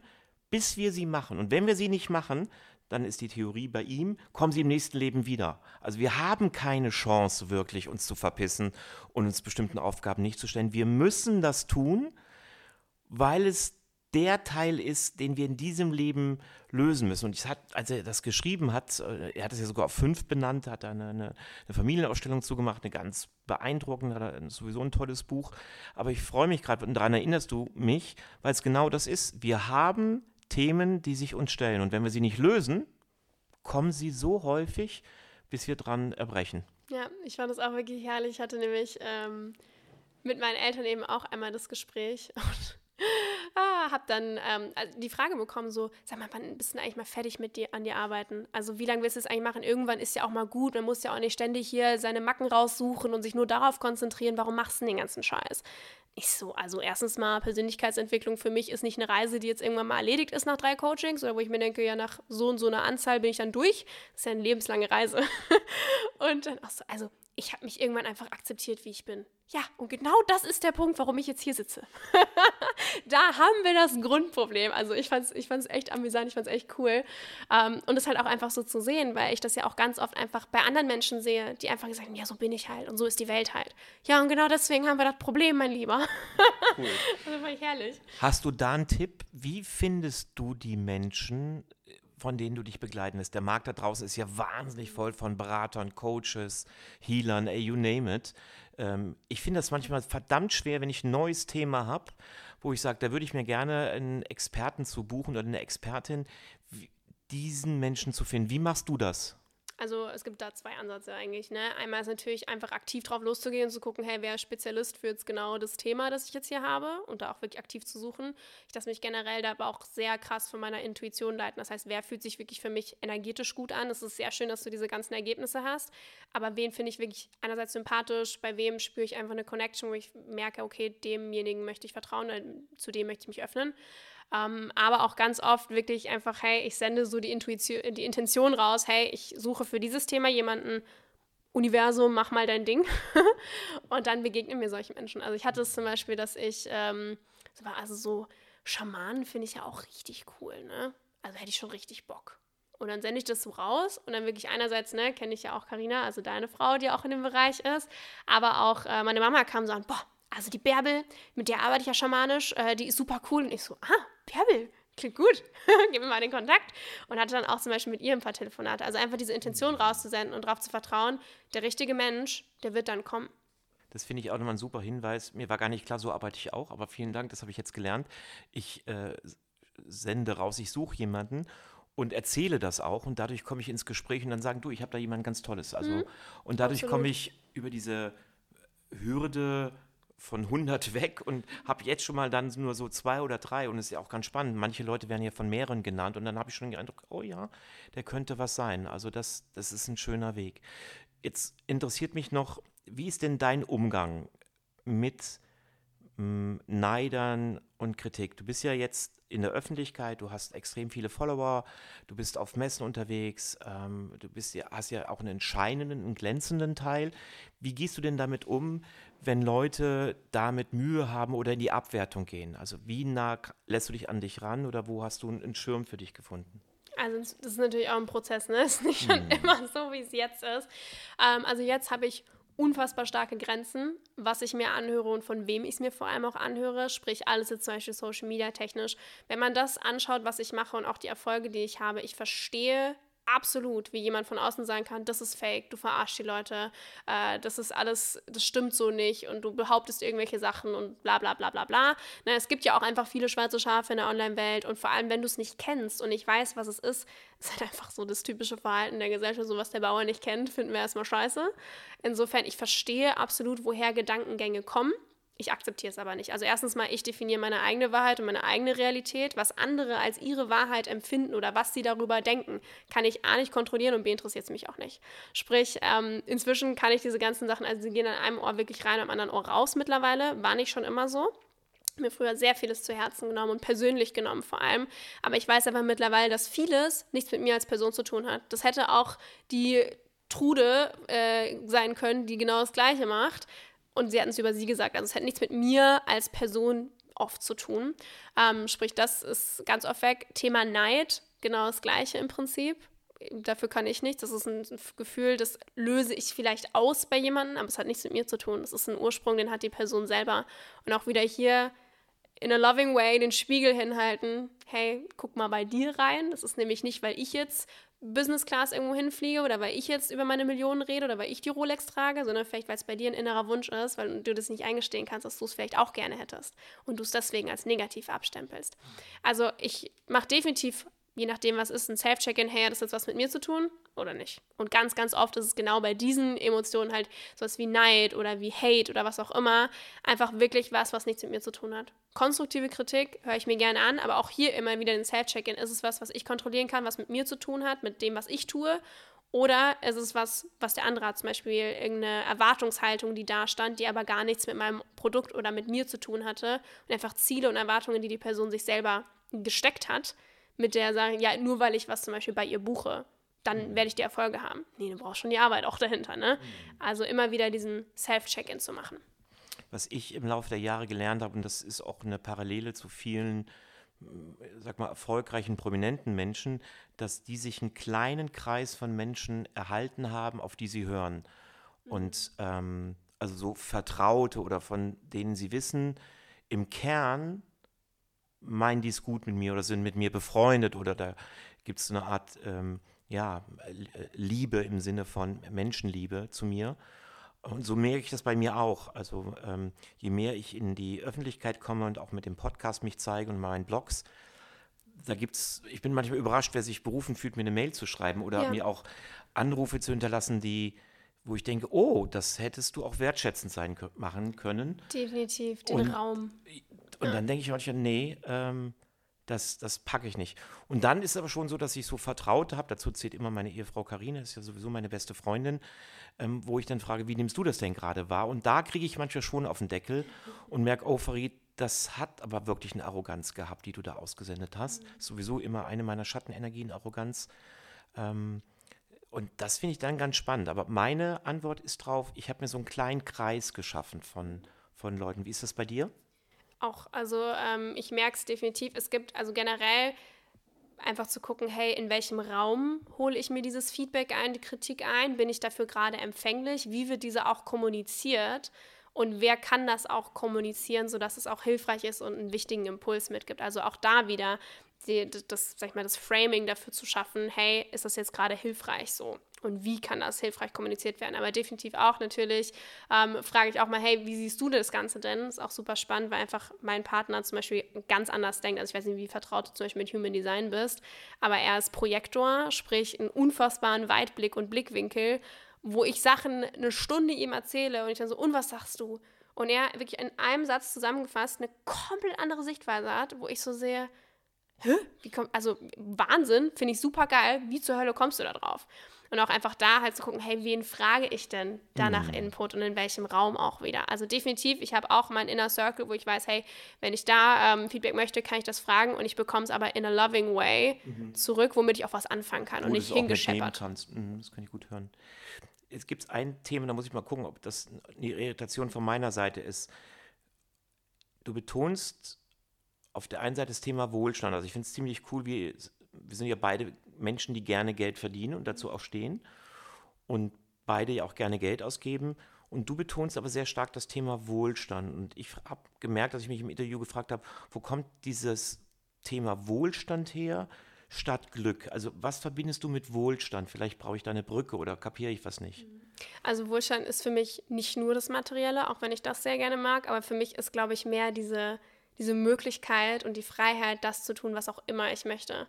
B: bis wir sie machen. Und wenn wir sie nicht machen, dann ist die Theorie bei ihm, kommen sie im nächsten Leben wieder. Also wir haben keine Chance wirklich, uns zu verpissen und uns bestimmten Aufgaben nicht zu stellen. Wir müssen das tun, weil es der Teil ist, den wir in diesem Leben lösen müssen. Und hat, als er das geschrieben hat, äh, er hat es ja sogar auf fünf benannt, hat eine, eine, eine Familienausstellung zugemacht, eine ganz beeindruckende, hat sowieso ein tolles Buch. Aber ich freue mich gerade, und daran erinnerst du mich, weil es genau das ist. Wir haben Themen, die sich uns stellen. Und wenn wir sie nicht lösen, kommen sie so häufig, bis wir dran erbrechen.
C: Ja, ich fand das auch wirklich herrlich. Ich hatte nämlich ähm, mit meinen Eltern eben auch einmal das Gespräch und habe dann ähm, also die Frage bekommen, so, sag mal, wann bist du eigentlich mal fertig mit dir an dir arbeiten? Also wie lange willst du es eigentlich machen? Irgendwann ist ja auch mal gut, man muss ja auch nicht ständig hier seine Macken raussuchen und sich nur darauf konzentrieren, warum machst du den ganzen Scheiß? Ich so, also erstens mal, Persönlichkeitsentwicklung für mich ist nicht eine Reise, die jetzt irgendwann mal erledigt ist nach drei Coachings oder wo ich mir denke, ja, nach so und so einer Anzahl bin ich dann durch. Das ist ja eine lebenslange Reise. und dann auch so, also ich habe mich irgendwann einfach akzeptiert, wie ich bin. Ja, und genau das ist der Punkt, warum ich jetzt hier sitze. da haben wir das Grundproblem. Also ich fand es ich fand's echt amüsant, ich fand es echt cool. Ähm, und es halt auch einfach so zu sehen, weil ich das ja auch ganz oft einfach bei anderen Menschen sehe, die einfach gesagt haben, ja, so bin ich halt und so ist die Welt halt. Ja, und genau deswegen haben wir das Problem, mein Lieber. cool. Das
B: fand ich herrlich. Hast du da einen Tipp? Wie findest du die Menschen, von denen du dich begleiten lässt. Der Markt da draußen ist ja wahnsinnig voll von Beratern, Coaches, Healern, ey, you name it. Ähm, ich finde das manchmal verdammt schwer, wenn ich ein neues Thema habe, wo ich sage, da würde ich mir gerne einen Experten zu buchen oder eine Expertin, diesen Menschen zu finden. Wie machst du das?
C: Also es gibt da zwei Ansätze eigentlich. Ne? Einmal ist natürlich einfach aktiv drauf loszugehen und zu gucken, hey, wer ist Spezialist für jetzt genau das Thema, das ich jetzt hier habe und da auch wirklich aktiv zu suchen. Ich lasse mich generell da aber auch sehr krass von meiner Intuition leiten. Das heißt, wer fühlt sich wirklich für mich energetisch gut an? Es ist sehr schön, dass du diese ganzen Ergebnisse hast, aber wen finde ich wirklich einerseits sympathisch, bei wem spüre ich einfach eine Connection, wo ich merke, okay, demjenigen möchte ich vertrauen, zu dem möchte ich mich öffnen. Ähm, aber auch ganz oft wirklich einfach, hey, ich sende so die, Intuition, die Intention raus, hey, ich suche für dieses Thema jemanden, Universum, mach mal dein Ding. und dann begegnen mir solche Menschen. Also ich hatte es zum Beispiel, dass ich, ähm, also so Schamanen finde ich ja auch richtig cool, ne? Also hätte ich schon richtig Bock. Und dann sende ich das so raus und dann wirklich einerseits, ne, kenne ich ja auch Karina, also deine Frau, die auch in dem Bereich ist, aber auch äh, meine Mama kam so an, boah, also die Bärbel, mit der arbeite ich ja schamanisch, äh, die ist super cool. Und ich so, ah, Bärbel, klingt gut, gib mir mal den Kontakt. Und hatte dann auch zum Beispiel mit ihr ein paar Telefonate. Also einfach diese Intention rauszusenden und darauf zu vertrauen, der richtige Mensch, der wird dann kommen.
B: Das finde ich auch nochmal ein super Hinweis. Mir war gar nicht klar, so arbeite ich auch, aber vielen Dank, das habe ich jetzt gelernt. Ich äh, sende raus, ich suche jemanden und erzähle das auch und dadurch komme ich ins Gespräch und dann sagen, du, ich habe da jemand ganz Tolles. Also, mhm, und dadurch komme ich über diese Hürde von 100 weg und habe jetzt schon mal dann nur so zwei oder drei und es ist ja auch ganz spannend. Manche Leute werden ja von mehreren genannt und dann habe ich schon den Eindruck, oh ja, der könnte was sein. Also das, das ist ein schöner Weg. Jetzt interessiert mich noch, wie ist denn dein Umgang mit Neidern und Kritik? Du bist ja jetzt in der Öffentlichkeit, du hast extrem viele Follower, du bist auf Messen unterwegs, ähm, du bist ja, hast ja auch einen entscheidenden, einen glänzenden Teil. Wie gehst du denn damit um, wenn Leute damit Mühe haben oder in die Abwertung gehen? Also wie nah lässt du dich an dich ran oder wo hast du einen Schirm für dich gefunden?
C: Also das ist natürlich auch ein Prozess, ne? Es ist nicht schon hm. immer so, wie es jetzt ist. Ähm, also jetzt habe ich unfassbar starke Grenzen, was ich mir anhöre und von wem ich es mir vor allem auch anhöre. Sprich, alles jetzt zum Beispiel Social Media technisch. Wenn man das anschaut, was ich mache und auch die Erfolge, die ich habe, ich verstehe absolut, wie jemand von außen sagen kann, das ist fake, du verarschst die Leute, äh, das ist alles, das stimmt so nicht und du behauptest irgendwelche Sachen und bla bla bla bla bla. Na, es gibt ja auch einfach viele schwarze Schafe in der Online-Welt und vor allem, wenn du es nicht kennst und nicht weißt, was es ist, ist halt einfach so das typische Verhalten der Gesellschaft, so was der Bauer nicht kennt, finden wir erstmal scheiße. Insofern, ich verstehe absolut, woher Gedankengänge kommen. Ich akzeptiere es aber nicht. Also erstens mal, ich definiere meine eigene Wahrheit und meine eigene Realität. Was andere als ihre Wahrheit empfinden oder was sie darüber denken, kann ich A nicht kontrollieren und B interessiert es mich auch nicht. Sprich, ähm, inzwischen kann ich diese ganzen Sachen, also sie gehen an einem Ohr wirklich rein, am anderen Ohr raus mittlerweile. War nicht schon immer so mir früher sehr vieles zu Herzen genommen und persönlich genommen vor allem. Aber ich weiß aber mittlerweile, dass vieles nichts mit mir als Person zu tun hat. Das hätte auch die Trude äh, sein können, die genau das Gleiche macht. Und sie hatten es über sie gesagt. Also es hat nichts mit mir als Person oft zu tun. Ähm, sprich, das ist ganz oft weg. Thema Neid, genau das gleiche im Prinzip. Dafür kann ich nichts. Das ist ein Gefühl, das löse ich vielleicht aus bei jemandem, aber es hat nichts mit mir zu tun. Das ist ein Ursprung, den hat die Person selber. Und auch wieder hier in a loving way den Spiegel hinhalten. Hey, guck mal bei dir rein. Das ist nämlich nicht, weil ich jetzt Business Class irgendwo hinfliege oder weil ich jetzt über meine Millionen rede oder weil ich die Rolex trage, sondern vielleicht, weil es bei dir ein innerer Wunsch ist, weil du das nicht eingestehen kannst, dass du es vielleicht auch gerne hättest und du es deswegen als negativ abstempelst. Also ich mache definitiv je nachdem, was ist, ein Self-Check-In, hey, hat das jetzt was mit mir zu tun oder nicht? Und ganz, ganz oft ist es genau bei diesen Emotionen halt sowas wie Neid oder wie Hate oder was auch immer, einfach wirklich was, was nichts mit mir zu tun hat. Konstruktive Kritik höre ich mir gerne an, aber auch hier immer wieder den Self-Check-In, ist es was, was ich kontrollieren kann, was mit mir zu tun hat, mit dem, was ich tue oder ist es was, was der andere hat, zum Beispiel irgendeine Erwartungshaltung, die da stand, die aber gar nichts mit meinem Produkt oder mit mir zu tun hatte und einfach Ziele und Erwartungen, die die Person sich selber gesteckt hat, mit der sagen, ja, nur weil ich was zum Beispiel bei ihr buche, dann mhm. werde ich die Erfolge haben. Nee, du brauchst schon die Arbeit auch dahinter, ne? Mhm. Also immer wieder diesen Self-Check-In zu machen.
B: Was ich im Laufe der Jahre gelernt habe, und das ist auch eine Parallele zu vielen, sag mal, erfolgreichen, prominenten Menschen, dass die sich einen kleinen Kreis von Menschen erhalten haben, auf die sie hören. Mhm. Und ähm, also so Vertraute oder von denen sie wissen, im Kern meinen die es gut mit mir oder sind mit mir befreundet oder da gibt es eine Art ähm, ja, Liebe im Sinne von Menschenliebe zu mir. Und so merke ich das bei mir auch. Also ähm, je mehr ich in die Öffentlichkeit komme und auch mit dem Podcast mich zeige und meinen Blogs, da gibt's, ich bin manchmal überrascht, wer sich berufen fühlt, mir eine Mail zu schreiben oder ja. mir auch Anrufe zu hinterlassen, die, wo ich denke, oh, das hättest du auch wertschätzend sein machen können.
C: Definitiv, den und, Raum.
B: Und dann denke ich manchmal, nee, ähm, das, das packe ich nicht. Und dann ist es aber schon so, dass ich so Vertraute habe, dazu zählt immer meine Ehefrau Karine, ist ja sowieso meine beste Freundin, ähm, wo ich dann frage, wie nimmst du das denn gerade wahr? Und da kriege ich manchmal schon auf den Deckel und merke, oh Farid, das hat aber wirklich eine Arroganz gehabt, die du da ausgesendet hast. Mhm. Sowieso immer eine meiner Schattenenergien, Arroganz. Ähm, und das finde ich dann ganz spannend. Aber meine Antwort ist drauf, ich habe mir so einen kleinen Kreis geschaffen von, von Leuten. Wie ist das bei dir?
C: Auch, also ähm, ich merke es definitiv. Es gibt also generell einfach zu gucken, hey, in welchem Raum hole ich mir dieses Feedback ein, die Kritik ein? Bin ich dafür gerade empfänglich? Wie wird diese auch kommuniziert? Und wer kann das auch kommunizieren, sodass es auch hilfreich ist und einen wichtigen Impuls mitgibt? Also auch da wieder die, das, sag ich mal, das Framing dafür zu schaffen, hey, ist das jetzt gerade hilfreich so? Und wie kann das hilfreich kommuniziert werden? Aber definitiv auch natürlich ähm, frage ich auch mal, hey, wie siehst du das Ganze denn? Ist auch super spannend, weil einfach mein Partner zum Beispiel ganz anders denkt. Also ich weiß nicht, wie vertraut du zum Beispiel mit Human Design bist, aber er ist Projektor, sprich einen unfassbaren Weitblick und Blickwinkel, wo ich Sachen eine Stunde ihm erzähle und ich dann so, und was sagst du? Und er wirklich in einem Satz zusammengefasst eine komplett andere Sichtweise hat, wo ich so sehe, hä? Wie komm, also Wahnsinn, finde ich super geil. Wie zur Hölle kommst du da drauf? Und auch einfach da halt zu gucken, hey, wen frage ich denn danach mhm. Input und in welchem Raum auch wieder. Also definitiv, ich habe auch meinen Inner Circle, wo ich weiß, hey, wenn ich da ähm, Feedback möchte, kann ich das fragen und ich bekomme es aber in a loving way mhm. zurück, womit ich auch was anfangen kann wo und nicht hingescheppert.
B: Mhm, das kann ich gut hören. Jetzt gibt es ein Thema, da muss ich mal gucken, ob das eine Irritation von meiner Seite ist. Du betonst auf der einen Seite das Thema Wohlstand. Also ich finde es ziemlich cool, wir, wir sind ja beide Menschen, die gerne Geld verdienen und dazu auch stehen und beide ja auch gerne Geld ausgeben. Und du betonst aber sehr stark das Thema Wohlstand. Und ich habe gemerkt, dass ich mich im Interview gefragt habe, wo kommt dieses Thema Wohlstand her? statt Glück? Also was verbindest du mit Wohlstand? Vielleicht brauche ich da eine Brücke oder kapiere ich was nicht?
C: Also Wohlstand ist für mich nicht nur das Materielle, auch wenn ich das sehr gerne mag, aber für mich ist, glaube ich, mehr diese, diese Möglichkeit und die Freiheit, das zu tun, was auch immer ich möchte.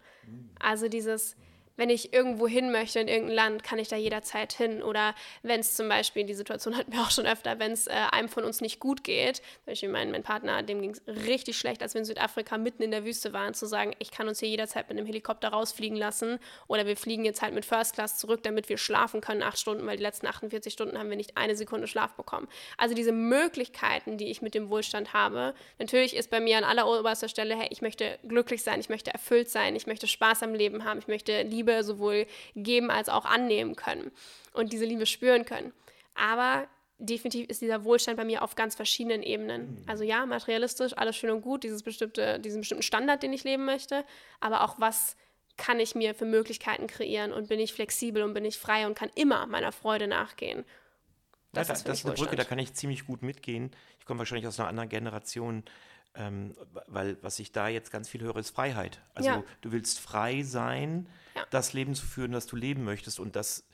C: Also dieses wenn ich irgendwo hin möchte in irgendein Land, kann ich da jederzeit hin. Oder wenn es zum Beispiel, die Situation hatten wir auch schon öfter, wenn es äh, einem von uns nicht gut geht, zum Beispiel mein, mein Partner, dem ging es richtig schlecht, als wir in Südafrika mitten in der Wüste waren, zu sagen, ich kann uns hier jederzeit mit einem Helikopter rausfliegen lassen oder wir fliegen jetzt halt mit First Class zurück, damit wir schlafen können, acht Stunden, weil die letzten 48 Stunden haben wir nicht eine Sekunde Schlaf bekommen. Also diese Möglichkeiten, die ich mit dem Wohlstand habe, natürlich ist bei mir an aller oberster Stelle, hey, ich möchte glücklich sein, ich möchte erfüllt sein, ich möchte Spaß am Leben haben, ich möchte Liebe Liebe sowohl geben als auch annehmen können und diese Liebe spüren können. Aber definitiv ist dieser Wohlstand bei mir auf ganz verschiedenen Ebenen. Mhm. Also ja, materialistisch, alles schön und gut, dieses bestimmte, diesen bestimmten Standard, den ich leben möchte, aber auch was kann ich mir für Möglichkeiten kreieren und bin ich flexibel und bin ich frei und kann immer meiner Freude nachgehen.
B: Das, ja, ist, das ist eine Brücke, da kann ich ziemlich gut mitgehen. Ich komme wahrscheinlich aus einer anderen Generation. Ähm, weil was ich da jetzt ganz viel höre, ist Freiheit. Also ja. du willst frei sein, ja. das Leben zu führen, das du leben möchtest. Und das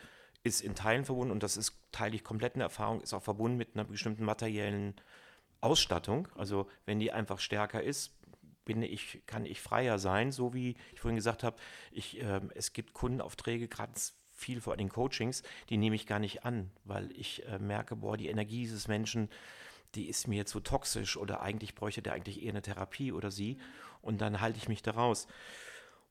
B: ist in Teilen verbunden und das ist teile ich komplett eine Erfahrung, ist auch verbunden mit einer bestimmten materiellen Ausstattung. Also wenn die einfach stärker ist, bin ich, kann ich freier sein, so wie ich vorhin gesagt habe, ich, äh, es gibt Kundenaufträge, gerade viel vor den Coachings, die nehme ich gar nicht an, weil ich äh, merke, boah, die Energie dieses Menschen, die ist mir zu toxisch oder eigentlich bräuchte der eigentlich eher eine Therapie oder sie und dann halte ich mich da raus.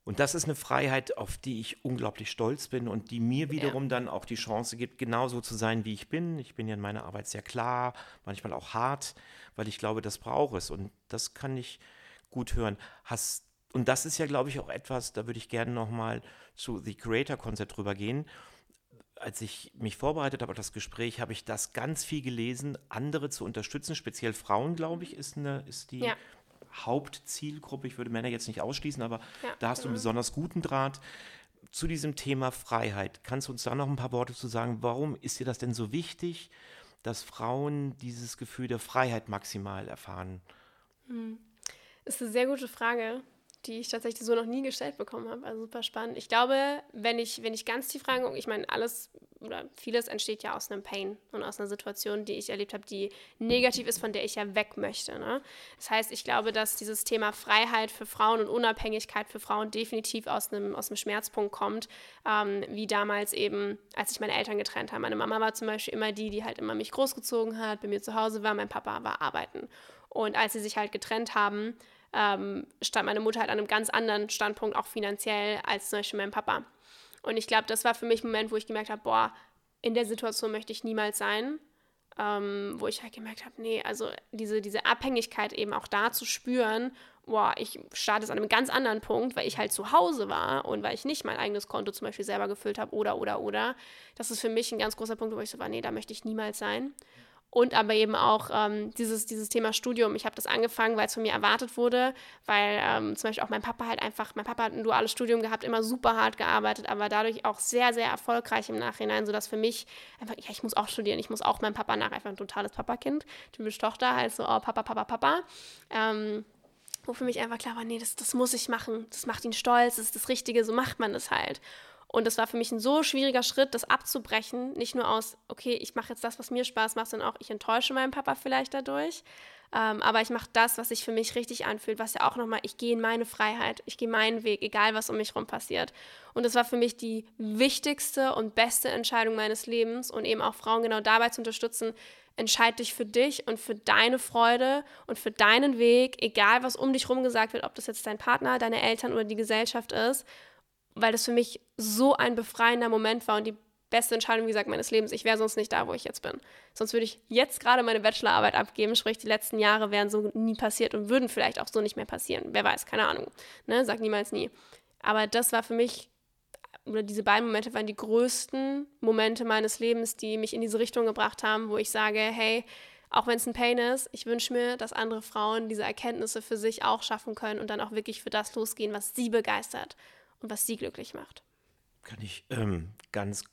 B: Und das ist eine Freiheit, auf die ich unglaublich stolz bin und die mir wiederum ja. dann auch die Chance gibt, genauso zu sein, wie ich bin. Ich bin ja in meiner Arbeit sehr klar, manchmal auch hart, weil ich glaube, das braucht es. Und das kann ich gut hören. Hast, und das ist ja, glaube ich, auch etwas, da würde ich gerne nochmal zu The Creator Konzept drüber gehen als ich mich vorbereitet habe auf das Gespräch, habe ich das ganz viel gelesen, andere zu unterstützen, speziell Frauen, glaube ich, ist, eine, ist die ja. Hauptzielgruppe. Ich würde Männer jetzt nicht ausschließen, aber ja, da hast du einen mhm. besonders guten Draht. Zu diesem Thema Freiheit, kannst du uns da noch ein paar Worte zu sagen? Warum ist dir das denn so wichtig, dass Frauen dieses Gefühl der Freiheit maximal erfahren?
C: Hm. Das ist eine sehr gute Frage die ich tatsächlich so noch nie gestellt bekommen habe. Also super spannend. Ich glaube, wenn ich, wenn ich ganz tief reingucke, ich meine, alles oder vieles entsteht ja aus einem Pain und aus einer Situation, die ich erlebt habe, die negativ ist, von der ich ja weg möchte. Ne? Das heißt, ich glaube, dass dieses Thema Freiheit für Frauen und Unabhängigkeit für Frauen definitiv aus einem, aus einem Schmerzpunkt kommt, ähm, wie damals eben, als ich meine Eltern getrennt habe. Meine Mama war zum Beispiel immer die, die halt immer mich großgezogen hat, bei mir zu Hause war, mein Papa war arbeiten. Und als sie sich halt getrennt haben, ähm, stand meine Mutter halt an einem ganz anderen Standpunkt, auch finanziell, als zum Beispiel mein Papa. Und ich glaube, das war für mich ein Moment, wo ich gemerkt habe, boah, in der Situation möchte ich niemals sein. Ähm, wo ich halt gemerkt habe, nee, also diese, diese Abhängigkeit eben auch da zu spüren, boah, ich starte es an einem ganz anderen Punkt, weil ich halt zu Hause war und weil ich nicht mein eigenes Konto zum Beispiel selber gefüllt habe oder, oder, oder. Das ist für mich ein ganz großer Punkt, wo ich so war, nee, da möchte ich niemals sein und aber eben auch ähm, dieses, dieses Thema Studium. Ich habe das angefangen, weil es von mir erwartet wurde, weil ähm, zum Beispiel auch mein Papa halt einfach, mein Papa hat ein duales Studium gehabt, immer super hart gearbeitet, aber dadurch auch sehr, sehr erfolgreich im Nachhinein, sodass für mich einfach, ja, ich muss auch studieren, ich muss auch meinem Papa nach, einfach ein totales Papakind, typisch Tochter, halt so, oh, Papa, Papa, Papa. Ähm, wo für mich einfach klar war, nee, das, das muss ich machen, das macht ihn stolz, das ist das Richtige, so macht man das halt. Und es war für mich ein so schwieriger Schritt, das abzubrechen. Nicht nur aus, okay, ich mache jetzt das, was mir Spaß macht, sondern auch, ich enttäusche meinen Papa vielleicht dadurch. Ähm, aber ich mache das, was sich für mich richtig anfühlt, was ja auch nochmal, ich gehe in meine Freiheit, ich gehe meinen Weg, egal was um mich herum passiert. Und das war für mich die wichtigste und beste Entscheidung meines Lebens und eben auch Frauen genau dabei zu unterstützen, entscheid dich für dich und für deine Freude und für deinen Weg, egal was um dich herum gesagt wird, ob das jetzt dein Partner, deine Eltern oder die Gesellschaft ist weil das für mich so ein befreiender Moment war und die beste Entscheidung, wie gesagt, meines Lebens. Ich wäre sonst nicht da, wo ich jetzt bin. Sonst würde ich jetzt gerade meine Bachelorarbeit abgeben, sprich, die letzten Jahre wären so nie passiert und würden vielleicht auch so nicht mehr passieren. Wer weiß, keine Ahnung. Ne? Sag niemals nie. Aber das war für mich, oder diese beiden Momente waren die größten Momente meines Lebens, die mich in diese Richtung gebracht haben, wo ich sage, hey, auch wenn es ein Pain ist, ich wünsche mir, dass andere Frauen diese Erkenntnisse für sich auch schaffen können und dann auch wirklich für das losgehen, was sie begeistert und was sie glücklich macht.
B: Kann ich ähm, ganz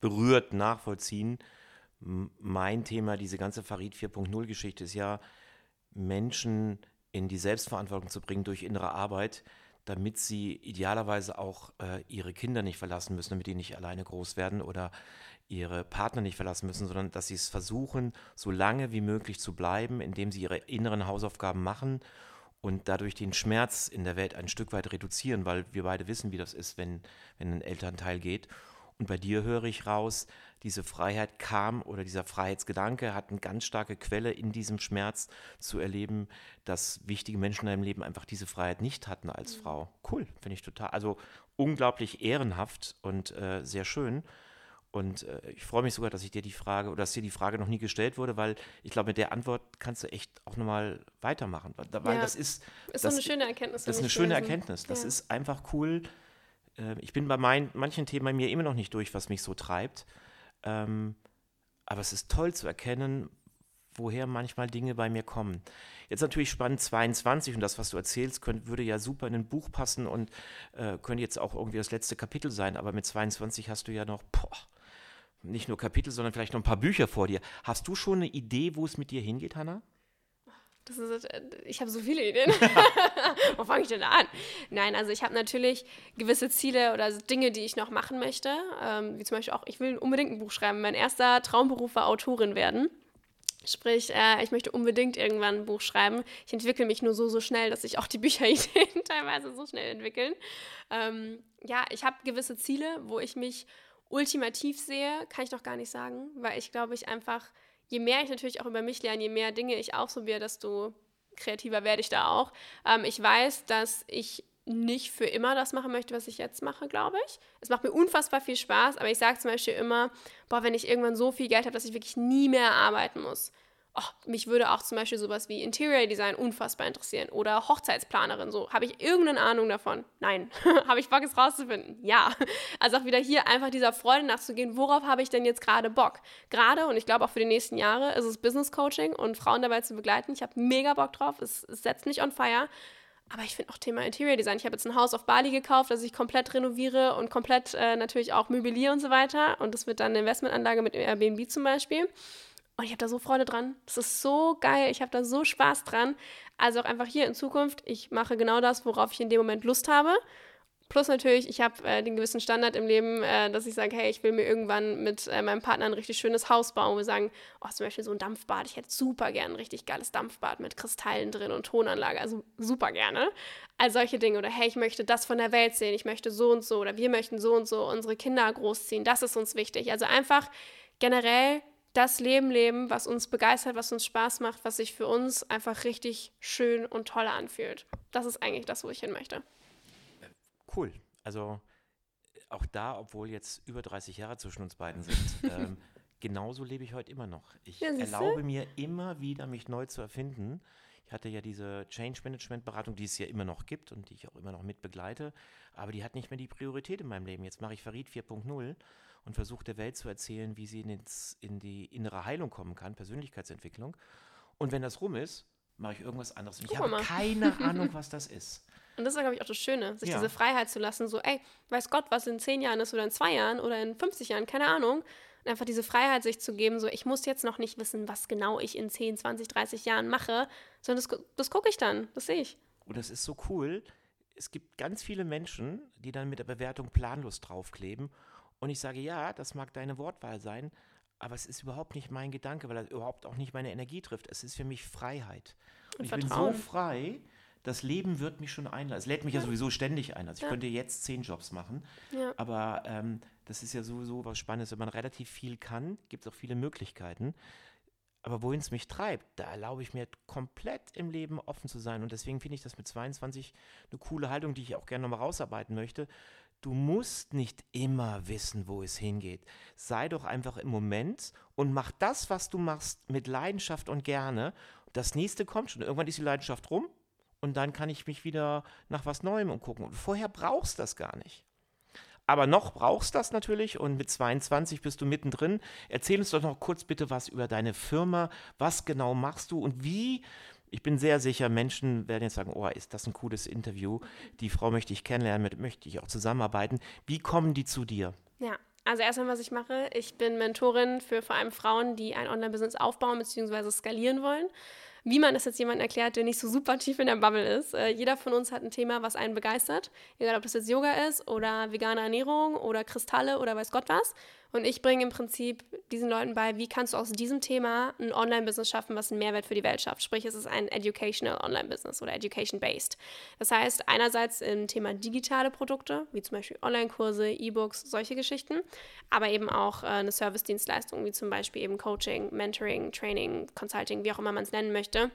B: berührt nachvollziehen. Mein Thema, diese ganze Farid 4.0 Geschichte ist ja, Menschen in die Selbstverantwortung zu bringen durch innere Arbeit, damit sie idealerweise auch äh, ihre Kinder nicht verlassen müssen, damit die nicht alleine groß werden oder ihre Partner nicht verlassen müssen, sondern dass sie es versuchen, so lange wie möglich zu bleiben, indem sie ihre inneren Hausaufgaben machen und dadurch den Schmerz in der Welt ein Stück weit reduzieren, weil wir beide wissen, wie das ist, wenn, wenn ein Elternteil geht. Und bei dir höre ich raus, diese Freiheit kam oder dieser Freiheitsgedanke hat eine ganz starke Quelle in diesem Schmerz zu erleben, dass wichtige Menschen in deinem Leben einfach diese Freiheit nicht hatten als mhm. Frau. Cool, finde ich total. Also unglaublich ehrenhaft und äh, sehr schön. Und äh, ich freue mich sogar, dass ich dir die Frage oder dass dir die Frage noch nie gestellt wurde, weil ich glaube, mit der Antwort kannst du echt auch nochmal weitermachen. Weil ja, das ist.
C: Ist das, so eine schöne Erkenntnis.
B: Das ist eine schöne gewesen. Erkenntnis. Das ja. ist einfach cool. Äh, ich bin bei mein, manchen Themen bei mir immer noch nicht durch, was mich so treibt. Ähm, aber es ist toll zu erkennen, woher manchmal Dinge bei mir kommen. Jetzt natürlich spannend 22 und das, was du erzählst, könnt, würde ja super in ein Buch passen und äh, könnte jetzt auch irgendwie das letzte Kapitel sein, aber mit 22 hast du ja noch, boah, nicht nur Kapitel, sondern vielleicht noch ein paar Bücher vor dir. Hast du schon eine Idee, wo es mit dir hingeht, Hannah?
C: Ist, äh, ich habe so viele Ideen. wo fange ich denn da an? Nein, also ich habe natürlich gewisse Ziele oder Dinge, die ich noch machen möchte. Ähm, wie zum Beispiel auch, ich will unbedingt ein Buch schreiben. Mein erster Traumberuf war Autorin werden. Sprich, äh, ich möchte unbedingt irgendwann ein Buch schreiben. Ich entwickle mich nur so, so schnell, dass sich auch die Bücherideen teilweise so schnell entwickeln. Ähm, ja, ich habe gewisse Ziele, wo ich mich ultimativ sehe, kann ich noch gar nicht sagen, weil ich glaube, ich einfach, je mehr ich natürlich auch über mich lerne, je mehr Dinge ich ausprobiere, desto kreativer werde ich da auch. Ähm, ich weiß, dass ich nicht für immer das machen möchte, was ich jetzt mache, glaube ich. Es macht mir unfassbar viel Spaß, aber ich sage zum Beispiel immer, boah, wenn ich irgendwann so viel Geld habe, dass ich wirklich nie mehr arbeiten muss, oh, mich würde auch zum Beispiel sowas wie Interior Design unfassbar interessieren oder Hochzeitsplanerin. So, habe ich irgendeine Ahnung davon? Nein. habe ich Bock, es rauszufinden? Ja. Also auch wieder hier einfach dieser Freude nachzugehen, worauf habe ich denn jetzt gerade Bock? Gerade, und ich glaube auch für die nächsten Jahre, ist es Business Coaching und Frauen dabei zu begleiten. Ich habe mega Bock drauf. Es, es setzt mich on fire. Aber ich finde auch Thema Interior Design. Ich habe jetzt ein Haus auf Bali gekauft, das ich komplett renoviere und komplett äh, natürlich auch möbliere und so weiter. Und das wird dann eine Investmentanlage mit Airbnb zum Beispiel. Und ich habe da so Freude dran. Das ist so geil. Ich habe da so Spaß dran. Also auch einfach hier in Zukunft, ich mache genau das, worauf ich in dem Moment Lust habe. Plus natürlich, ich habe äh, den gewissen Standard im Leben, äh, dass ich sage, hey, ich will mir irgendwann mit äh, meinem Partner ein richtig schönes Haus bauen. wo Wir sagen, oh, zum Beispiel so ein Dampfbad. Ich hätte super gerne ein richtig geiles Dampfbad mit Kristallen drin und Tonanlage. Also super gerne. All solche Dinge. Oder hey, ich möchte das von der Welt sehen. Ich möchte so und so. Oder wir möchten so und so unsere Kinder großziehen. Das ist uns wichtig. Also einfach generell das Leben leben, was uns begeistert, was uns Spaß macht, was sich für uns einfach richtig schön und toll anfühlt. Das ist eigentlich das, wo ich hin möchte.
B: Cool. Also auch da, obwohl jetzt über 30 Jahre zwischen uns beiden sind, ähm, genauso lebe ich heute immer noch. Ich ja, erlaube mir immer wieder, mich neu zu erfinden. Ich hatte ja diese Change Management Beratung, die es ja immer noch gibt und die ich auch immer noch mit begleite, aber die hat nicht mehr die Priorität in meinem Leben. Jetzt mache ich Farid 4.0 und versucht der Welt zu erzählen, wie sie in, ins, in die innere Heilung kommen kann, Persönlichkeitsentwicklung. Und wenn das rum ist, mache ich irgendwas anderes. Und ich habe keine Ahnung, was das ist.
C: Und das ist, glaube ich, auch das Schöne, sich ja. diese Freiheit zu lassen, so, ey, weiß Gott, was in zehn Jahren ist oder in zwei Jahren oder in 50 Jahren, keine Ahnung. Und einfach diese Freiheit sich zu geben, so, ich muss jetzt noch nicht wissen, was genau ich in 10, 20, 30 Jahren mache, sondern das, das gucke ich dann, das sehe ich.
B: Und das ist so cool. Es gibt ganz viele Menschen, die dann mit der Bewertung planlos draufkleben und ich sage, ja, das mag deine Wortwahl sein, aber es ist überhaupt nicht mein Gedanke, weil er überhaupt auch nicht meine Energie trifft. Es ist für mich Freiheit. Und, Und ich Vertrauen. bin so frei, das Leben wird mich schon einladen. Es lädt mich ja, ja sowieso ständig ein. Also ich ja. könnte jetzt zehn Jobs machen, ja. aber ähm, das ist ja sowieso was Spannendes. Wenn man relativ viel kann, gibt es auch viele Möglichkeiten. Aber wohin es mich treibt, da erlaube ich mir komplett im Leben offen zu sein. Und deswegen finde ich das mit 22 eine coole Haltung, die ich auch gerne nochmal rausarbeiten möchte. Du musst nicht immer wissen, wo es hingeht. Sei doch einfach im Moment und mach das, was du machst, mit Leidenschaft und gerne. Das nächste kommt schon. Irgendwann ist die Leidenschaft rum und dann kann ich mich wieder nach was Neuem umgucken. Und vorher brauchst du das gar nicht. Aber noch brauchst du das natürlich und mit 22 bist du mittendrin. Erzähl uns doch noch kurz bitte was über deine Firma. Was genau machst du und wie ich bin sehr sicher, Menschen werden jetzt sagen, oh, ist das ein cooles Interview. Die Frau möchte ich kennenlernen, mit möchte ich auch zusammenarbeiten. Wie kommen die zu dir?
C: Ja, also erstmal, was ich mache, ich bin Mentorin für vor allem Frauen, die ein Online-Business aufbauen bzw. skalieren wollen. wie man das jetzt jemandem erklärt, der nicht so super tief in der Bubble ist. Äh, jeder von uns hat ein Thema, was einen begeistert. Egal, ob das jetzt Yoga ist oder vegane Ernährung oder Kristalle oder weiß Gott was. Und ich bringe im Prinzip diesen Leuten bei, wie kannst du aus diesem Thema ein Online-Business schaffen, was einen Mehrwert für die Welt schafft. Sprich, es ist ein Educational Online-Business oder Education-based. Das heißt, einerseits im Thema digitale Produkte, wie zum Beispiel Online-Kurse, E-Books, solche Geschichten, aber eben auch äh, eine Service-Dienstleistung, wie zum Beispiel eben Coaching, Mentoring, Training, Consulting, wie auch immer man es nennen möchte.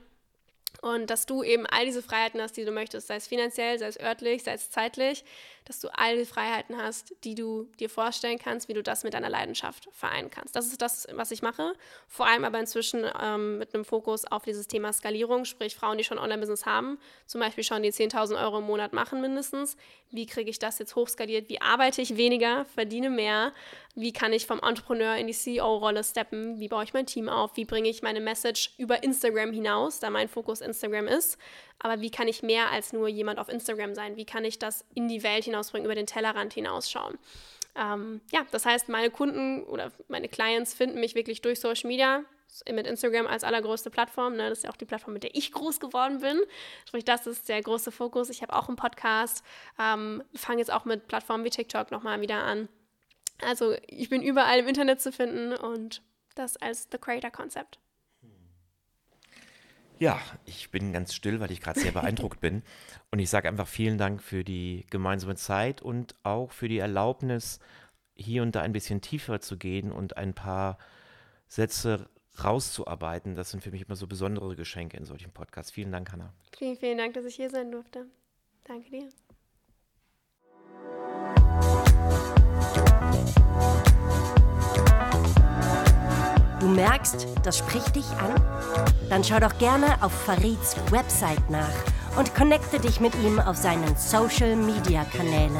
C: Und dass du eben all diese Freiheiten hast, die du möchtest, sei es finanziell, sei es örtlich, sei es zeitlich, dass du all die Freiheiten hast, die du dir vorstellen kannst, wie du das mit deiner Leidenschaft vereinen kannst. Das ist das, was ich mache. Vor allem aber inzwischen ähm, mit einem Fokus auf dieses Thema Skalierung, sprich Frauen, die schon Online-Business haben, zum Beispiel schon die 10.000 Euro im Monat machen mindestens. Wie kriege ich das jetzt hochskaliert? Wie arbeite ich weniger, verdiene mehr? Wie kann ich vom Entrepreneur in die CEO-Rolle steppen? Wie baue ich mein Team auf? Wie bringe ich meine Message über Instagram hinaus, da mein Fokus Instagram ist? Aber wie kann ich mehr als nur jemand auf Instagram sein? Wie kann ich das in die Welt hinausbringen, über den Tellerrand hinausschauen? Ähm, ja, das heißt, meine Kunden oder meine Clients finden mich wirklich durch Social Media, mit Instagram als allergrößte Plattform. Ne? Das ist ja auch die Plattform, mit der ich groß geworden bin. Sprich, das ist der große Fokus. Ich habe auch einen Podcast, ähm, fange jetzt auch mit Plattformen wie TikTok nochmal wieder an. Also ich bin überall im Internet zu finden und das als The Creator Concept.
B: Ja, ich bin ganz still, weil ich gerade sehr beeindruckt bin. Und ich sage einfach vielen Dank für die gemeinsame Zeit und auch für die Erlaubnis, hier und da ein bisschen tiefer zu gehen und ein paar Sätze rauszuarbeiten. Das sind für mich immer so besondere Geschenke in solchen Podcasts. Vielen Dank, Hanna.
C: Vielen, vielen Dank, dass ich hier sein durfte. Danke dir.
A: Du merkst, das spricht dich an? Dann schau doch gerne auf Farids Website nach und connecte dich mit ihm auf seinen Social Media Kanälen.